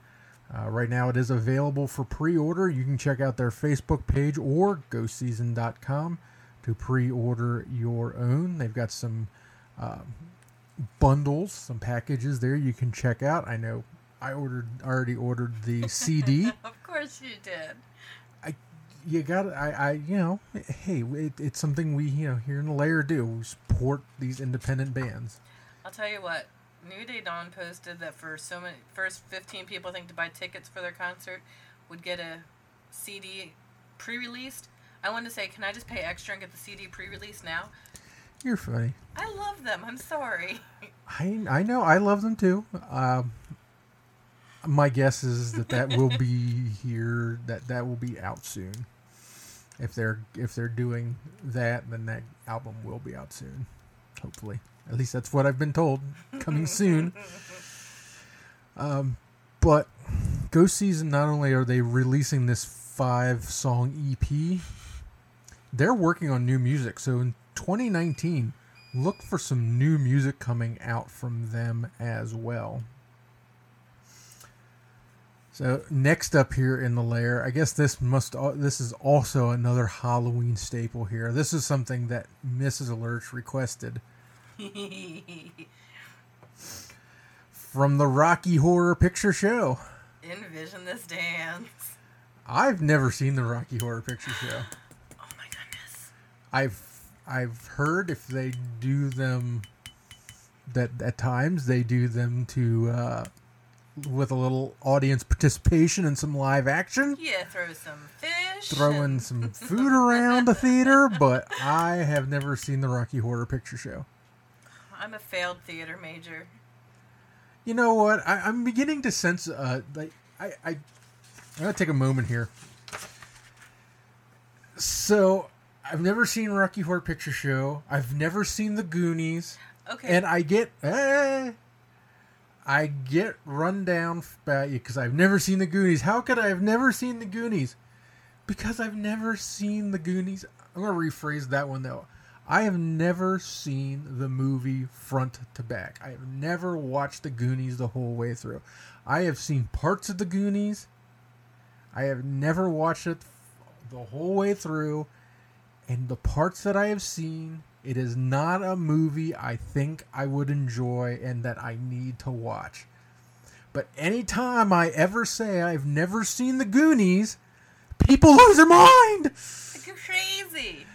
Uh, right now, it is available for pre order. You can check out their Facebook page or ghostseason.com to pre order your own. They've got some uh, bundles, some packages there you can check out. I know I ordered already ordered the CD. of course you did. I you got I, I you know hey it, it's something we you know here in the lair do we support these independent bands I'll tell you what. New Day Dawn posted that for so many first 15 people I think to buy tickets for their concert would get a CD pre-released. I wanted to say, can I just pay extra and get the CD pre-released now? You're funny. I love them. I'm sorry. i i know. I love them too. Um my guess is that that will be here that that will be out soon. If they're if they're doing that then that album will be out soon hopefully. At least that's what i've been told coming soon. Um but ghost season not only are they releasing this five song ep they're working on new music. So in 2019 look for some new music coming out from them as well so next up here in the lair, I guess this must this is also another Halloween staple here. This is something that Mrs. Lurch requested from the Rocky Horror Picture Show. Envision this dance. I've never seen the Rocky Horror Picture Show. Oh my goodness. I've I've heard if they do them that at times they do them to uh, with a little audience participation and some live action. Yeah, throw some fish. throwing some food around the theater, but I have never seen the Rocky Horror Picture Show. I'm a failed theater major. You know what? I, I'm beginning to sense. Uh, like I, I, I'm gonna take a moment here. So, I've never seen Rocky Horror Picture Show. I've never seen The Goonies. Okay. And I get, eh, I get run down about you because I've never seen The Goonies. How could I have never seen The Goonies? Because I've never seen The Goonies. I'm gonna rephrase that one though. I have never seen the movie front to back. I have never watched The Goonies the whole way through. I have seen parts of The Goonies. I have never watched it the whole way through. And the parts that I have seen, it is not a movie I think I would enjoy and that I need to watch. But anytime I ever say I've never seen The Goonies, people lose their mind. You're crazy.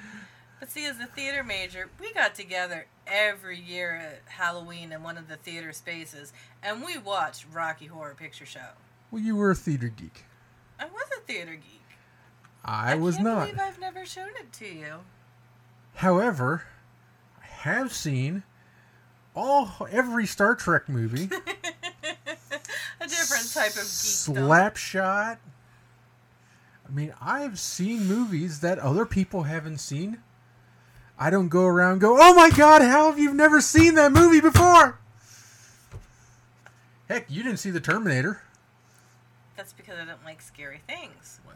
But see, as a theater major, we got together every year at Halloween in one of the theater spaces, and we watched Rocky Horror Picture Show. Well, you were a theater geek. I was a theater geek. I, was can't not. believe I've never shown it to you. However, I have seen all every Star Trek movie. A different type of geek. Slapshot. I mean, I've seen movies that other people haven't seen. I don't go around and go, "Oh my god, how have you never seen that movie before?" Heck, you didn't see the Terminator. That's because I don't like scary things. Well,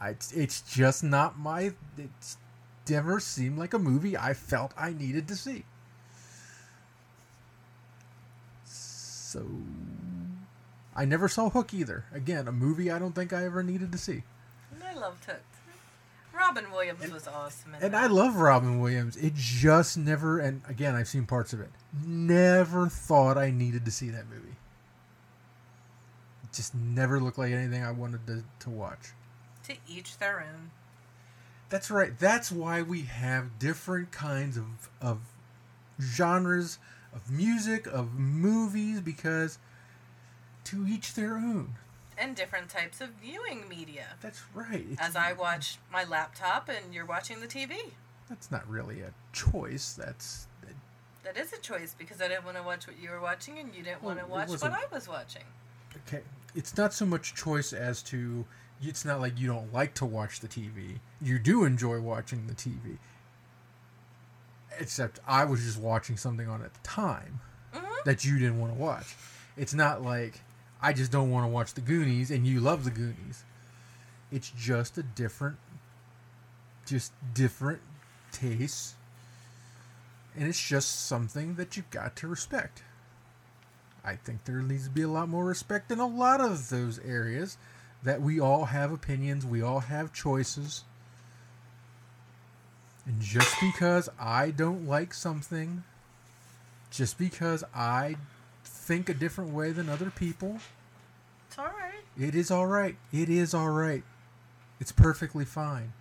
I, it's just not my. It's never seemed like a movie I felt I needed to see. So, I never saw Hook either. Again, a movie I don't think I ever needed to see. I loved Hook. Robin Williams was awesome. And that. I love Robin Williams. It just never, and again, I've seen parts of it. Never thought I needed to see that movie. It just never looked like anything I wanted to, to watch. To each their own. That's right. That's why we have different kinds of of genres of music, of movies, because to each their own. And different types of viewing media. That's right. It's, As I watch my laptop and you're watching the TV. that's not really a choice. That's That is a choice because I didn't want to watch what you were watching and you didn't Well, want to watch what I was watching. okay. It's not so much choice as to it's not like you don't like to watch the TV. You do enjoy watching the TV. Except I was just watching something on at the time mm-hmm. that you didn't want to watch. It's not like I just don't want to watch the Goonies and you love the Goonies. It's just a different just different tastes. And it's just something that you've got to respect. I think there needs to be a lot more respect in a lot of those areas that we all have opinions, we all have choices. And just because I don't like something, just because I think a different way than other people, It's all right. it is all right. It is all right. It's perfectly fine.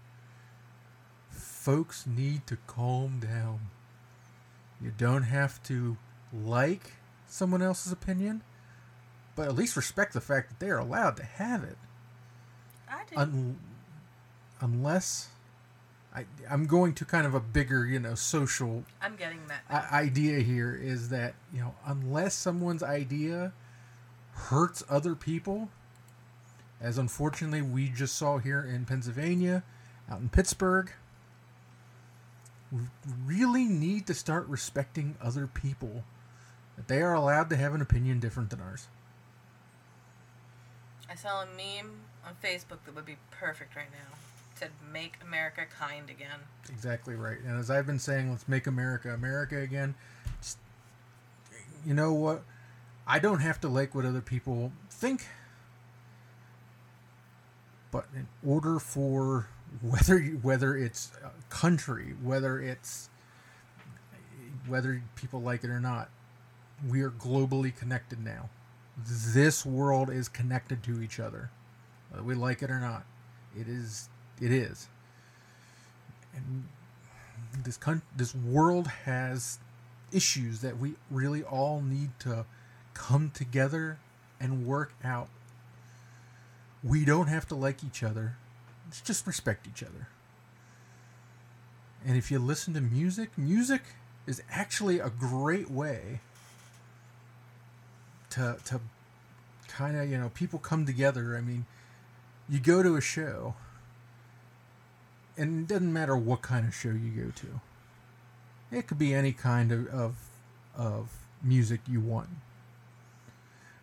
Folks need to calm down. You don't have to like someone else's opinion, but at least respect the fact that they are allowed to have it. I do. Un- unless I, I'm going to kind of a bigger, you know, social I'm getting that. i- idea here is that you know unless someone's idea hurts other people as unfortunately we just saw here in pennsylvania out in pittsburgh we really need to start respecting other people that they are allowed to have an opinion different than ours I saw a meme on Facebook that would be perfect right now. Said, "Make America kind again." Exactly right. And as I've been saying, let's make America America again. You know what? I don't have to like what other people think. But in order for whether you- whether it's country, whether it's whether people like it or not, we are globally connected now. This world is connected to each other, whether we like it or not. It is. It is and this con- this world has issues that we really all need to come together and work out. We don't have to like each other. Let's just respect each other. And if you listen to music, music is actually a great way to to kind of, you know, people come together. I mean, you go to a show and it doesn't matter what kind of show you go to. It could be any kind of, of of music you want.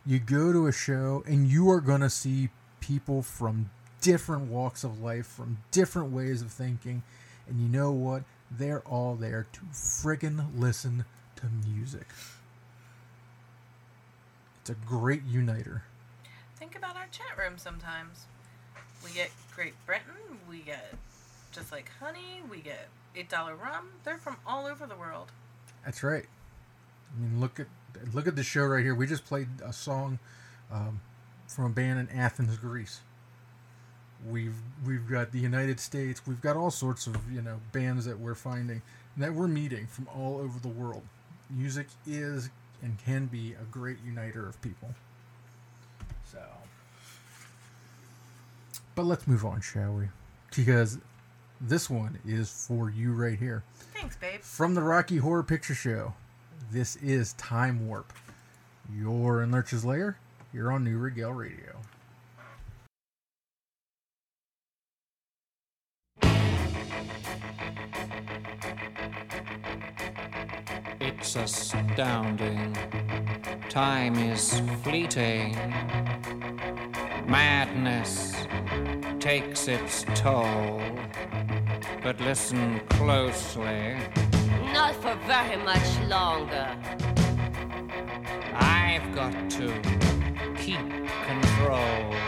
You go to a show and you are going to see people from different walks of life, from different ways of thinking, and you know what? They're all there to friggin' listen to music. It's a great uniter. Think about our chat room sometimes. We get Great Britain, we get Just Like Honey, we get $8 rum. They're from all over the world. That's right. I mean, look at look at the show right here. We just played a song um, from a band in Athens, Greece. We've we've got the United States. We've got all sorts of you know bands that we're finding that we're meeting from all over the world. Music is and can be a great uniter of people. But let's move on, shall we? Because this one is for you right here. Thanks, babe. From the Rocky Horror Picture Show, this is Time Warp. You're in Lurch's Lair. You're on Neue Regel Radio. It's astounding. Time is fleeting. Madness takes its toll. But listen closely. Not for very much longer. I've got to keep control.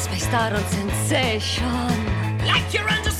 Space, star, on sensation. Like you're under.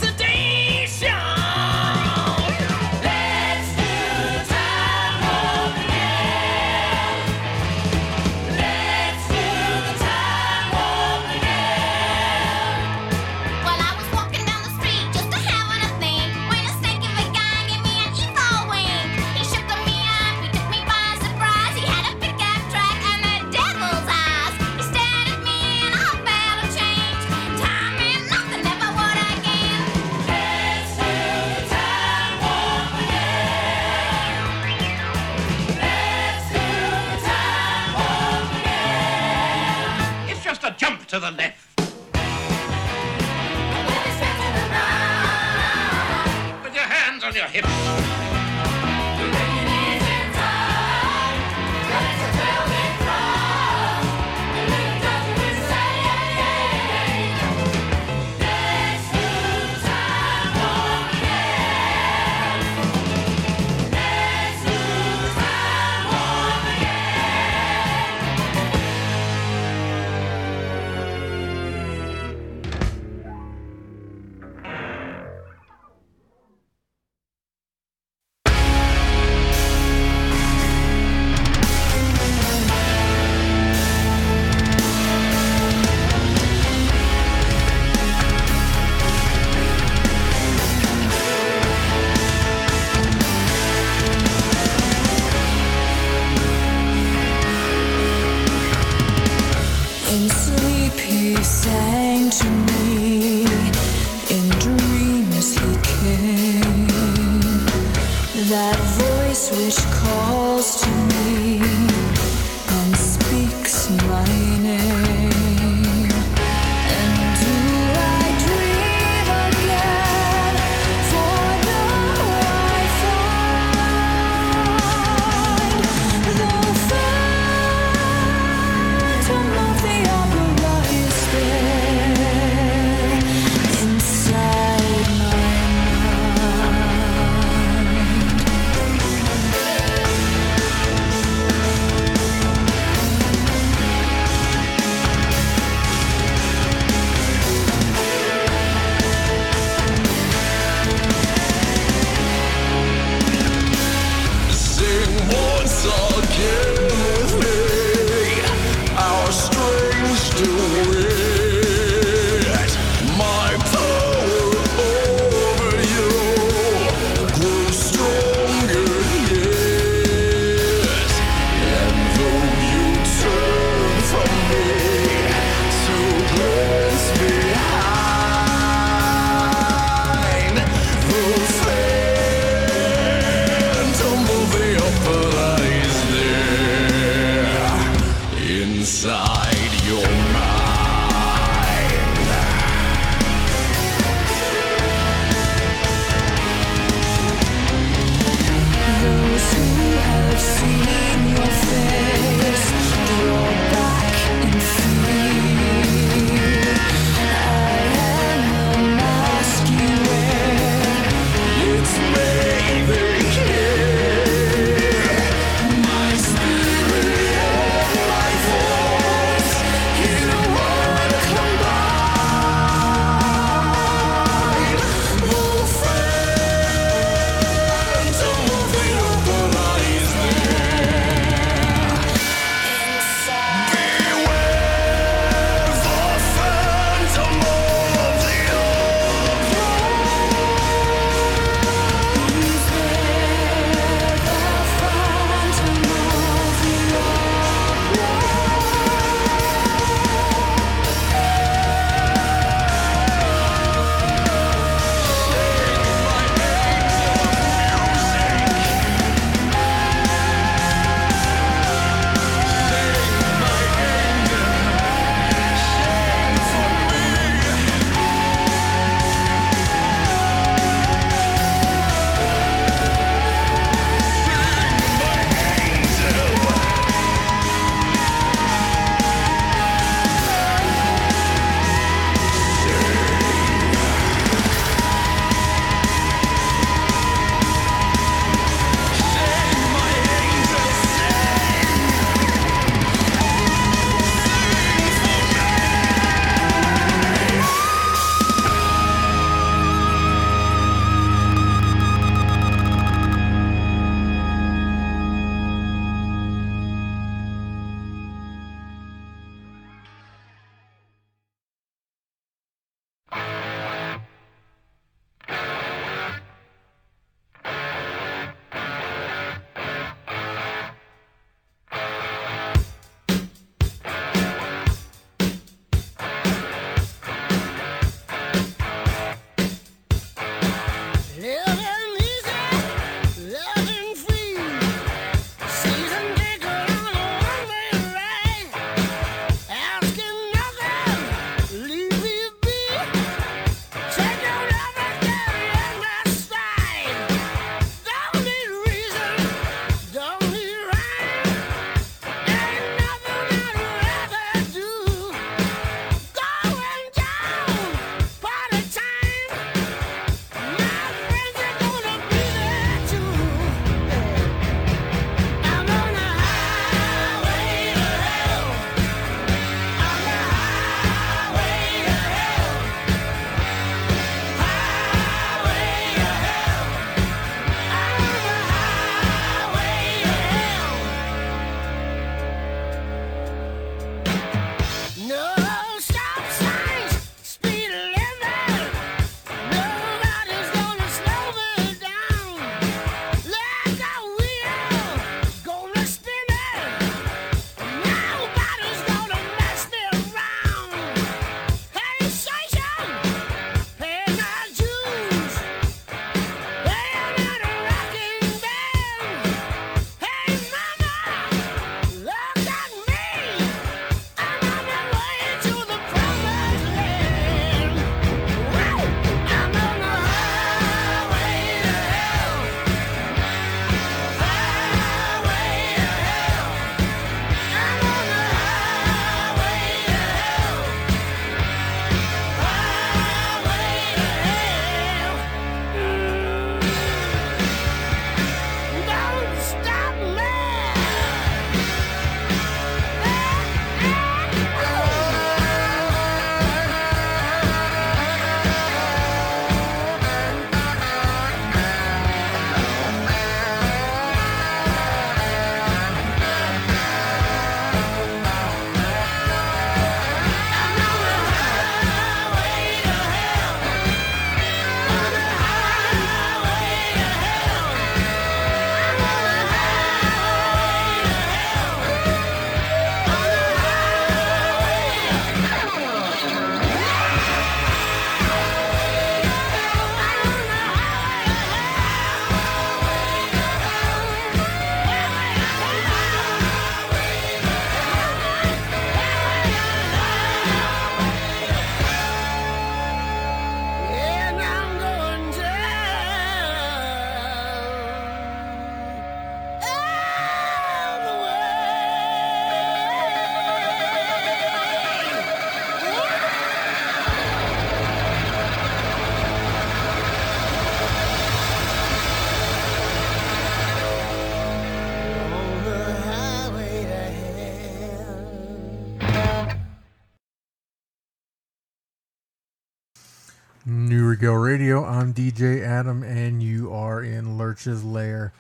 I'm DJ Adam, and you are in Lurch's Lair.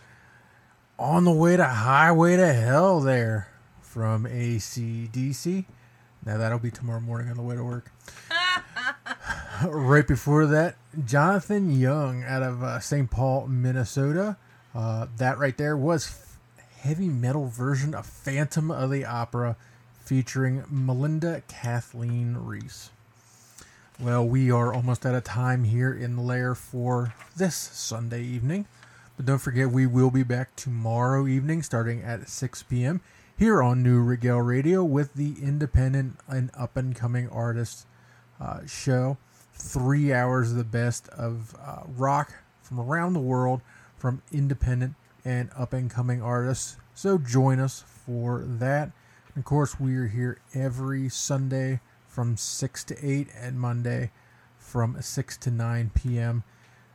On the way to Highway to Hell there from ACDC. Now, that'll be tomorrow morning on the way to work. right before that, Jonathan Young out of uh, St. Paul, Minnesota. Uh, that right there was f- heavy metal version of Phantom of the Opera featuring Melinda Kathleen Reese. Well, we are almost out of time here in the lair for this Sunday evening. But don't forget, we will be back tomorrow evening starting at 6 p.m. here on Neue Regel Radio with the independent and up and coming artists uh, show. Three hours of the best of uh, rock from around the world from independent and up and coming artists. So join us for that. And of course, we are here every Sunday from 6 to 8 and Monday from 6 to 9 p.m.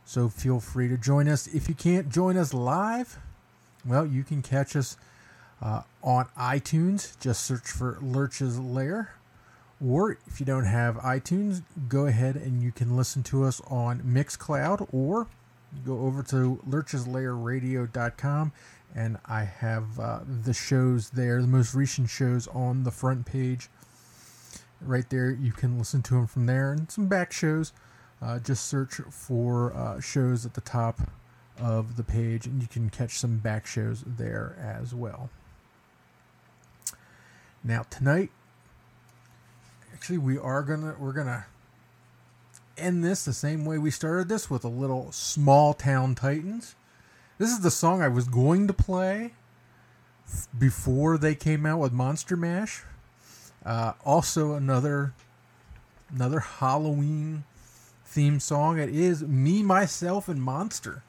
So feel free to join us. If you can't join us live, well, you can catch us uh, on iTunes. Just search for Lurch's Lair. Or if you don't have iTunes, go ahead and you can listen to us on Mixcloud or go over to lurcheslairradio.com and I have uh, the shows there, the most recent shows on the front page. Right there, you can listen to them from there and some back shows. Uh, just search for uh, shows at the top of the page and you can catch some back shows there as well. Now, tonight, actually, we are gonna we're gonna end this the same way we started this with a little small town titans. This is the song I was going to play before they came out with Monster Mash. Uh, also, another another Halloween theme song. It is Me, Myself, and Monster.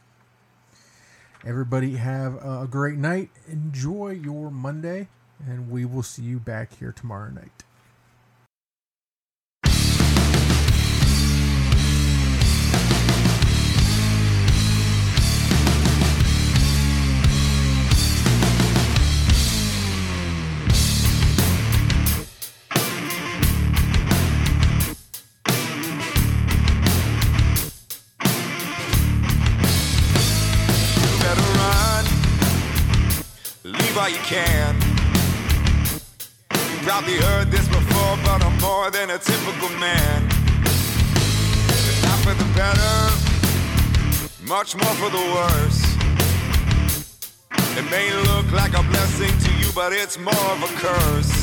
Everybody have a great night. Enjoy your Monday, and we will see you back here tomorrow night. While you can. You probably heard this before, but I'm more than a typical man. It's not for the better, much more for the worse. It may look like a blessing to you, but it's more of a curse.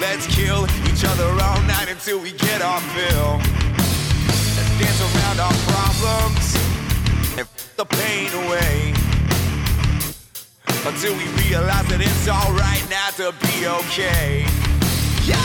Let's kill each other all night until we get our fill. Let's dance around our problems and f- the pain away. Until we realize that it's alright not to be okay. Yeah,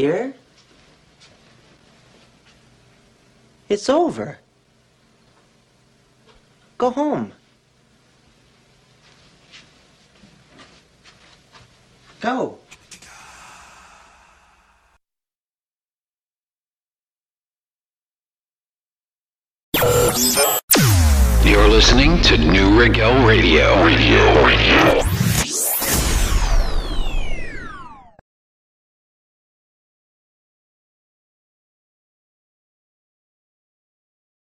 here? It's over. Go home. Go. You're listening to Neue Regel Radio. Radio. Radio.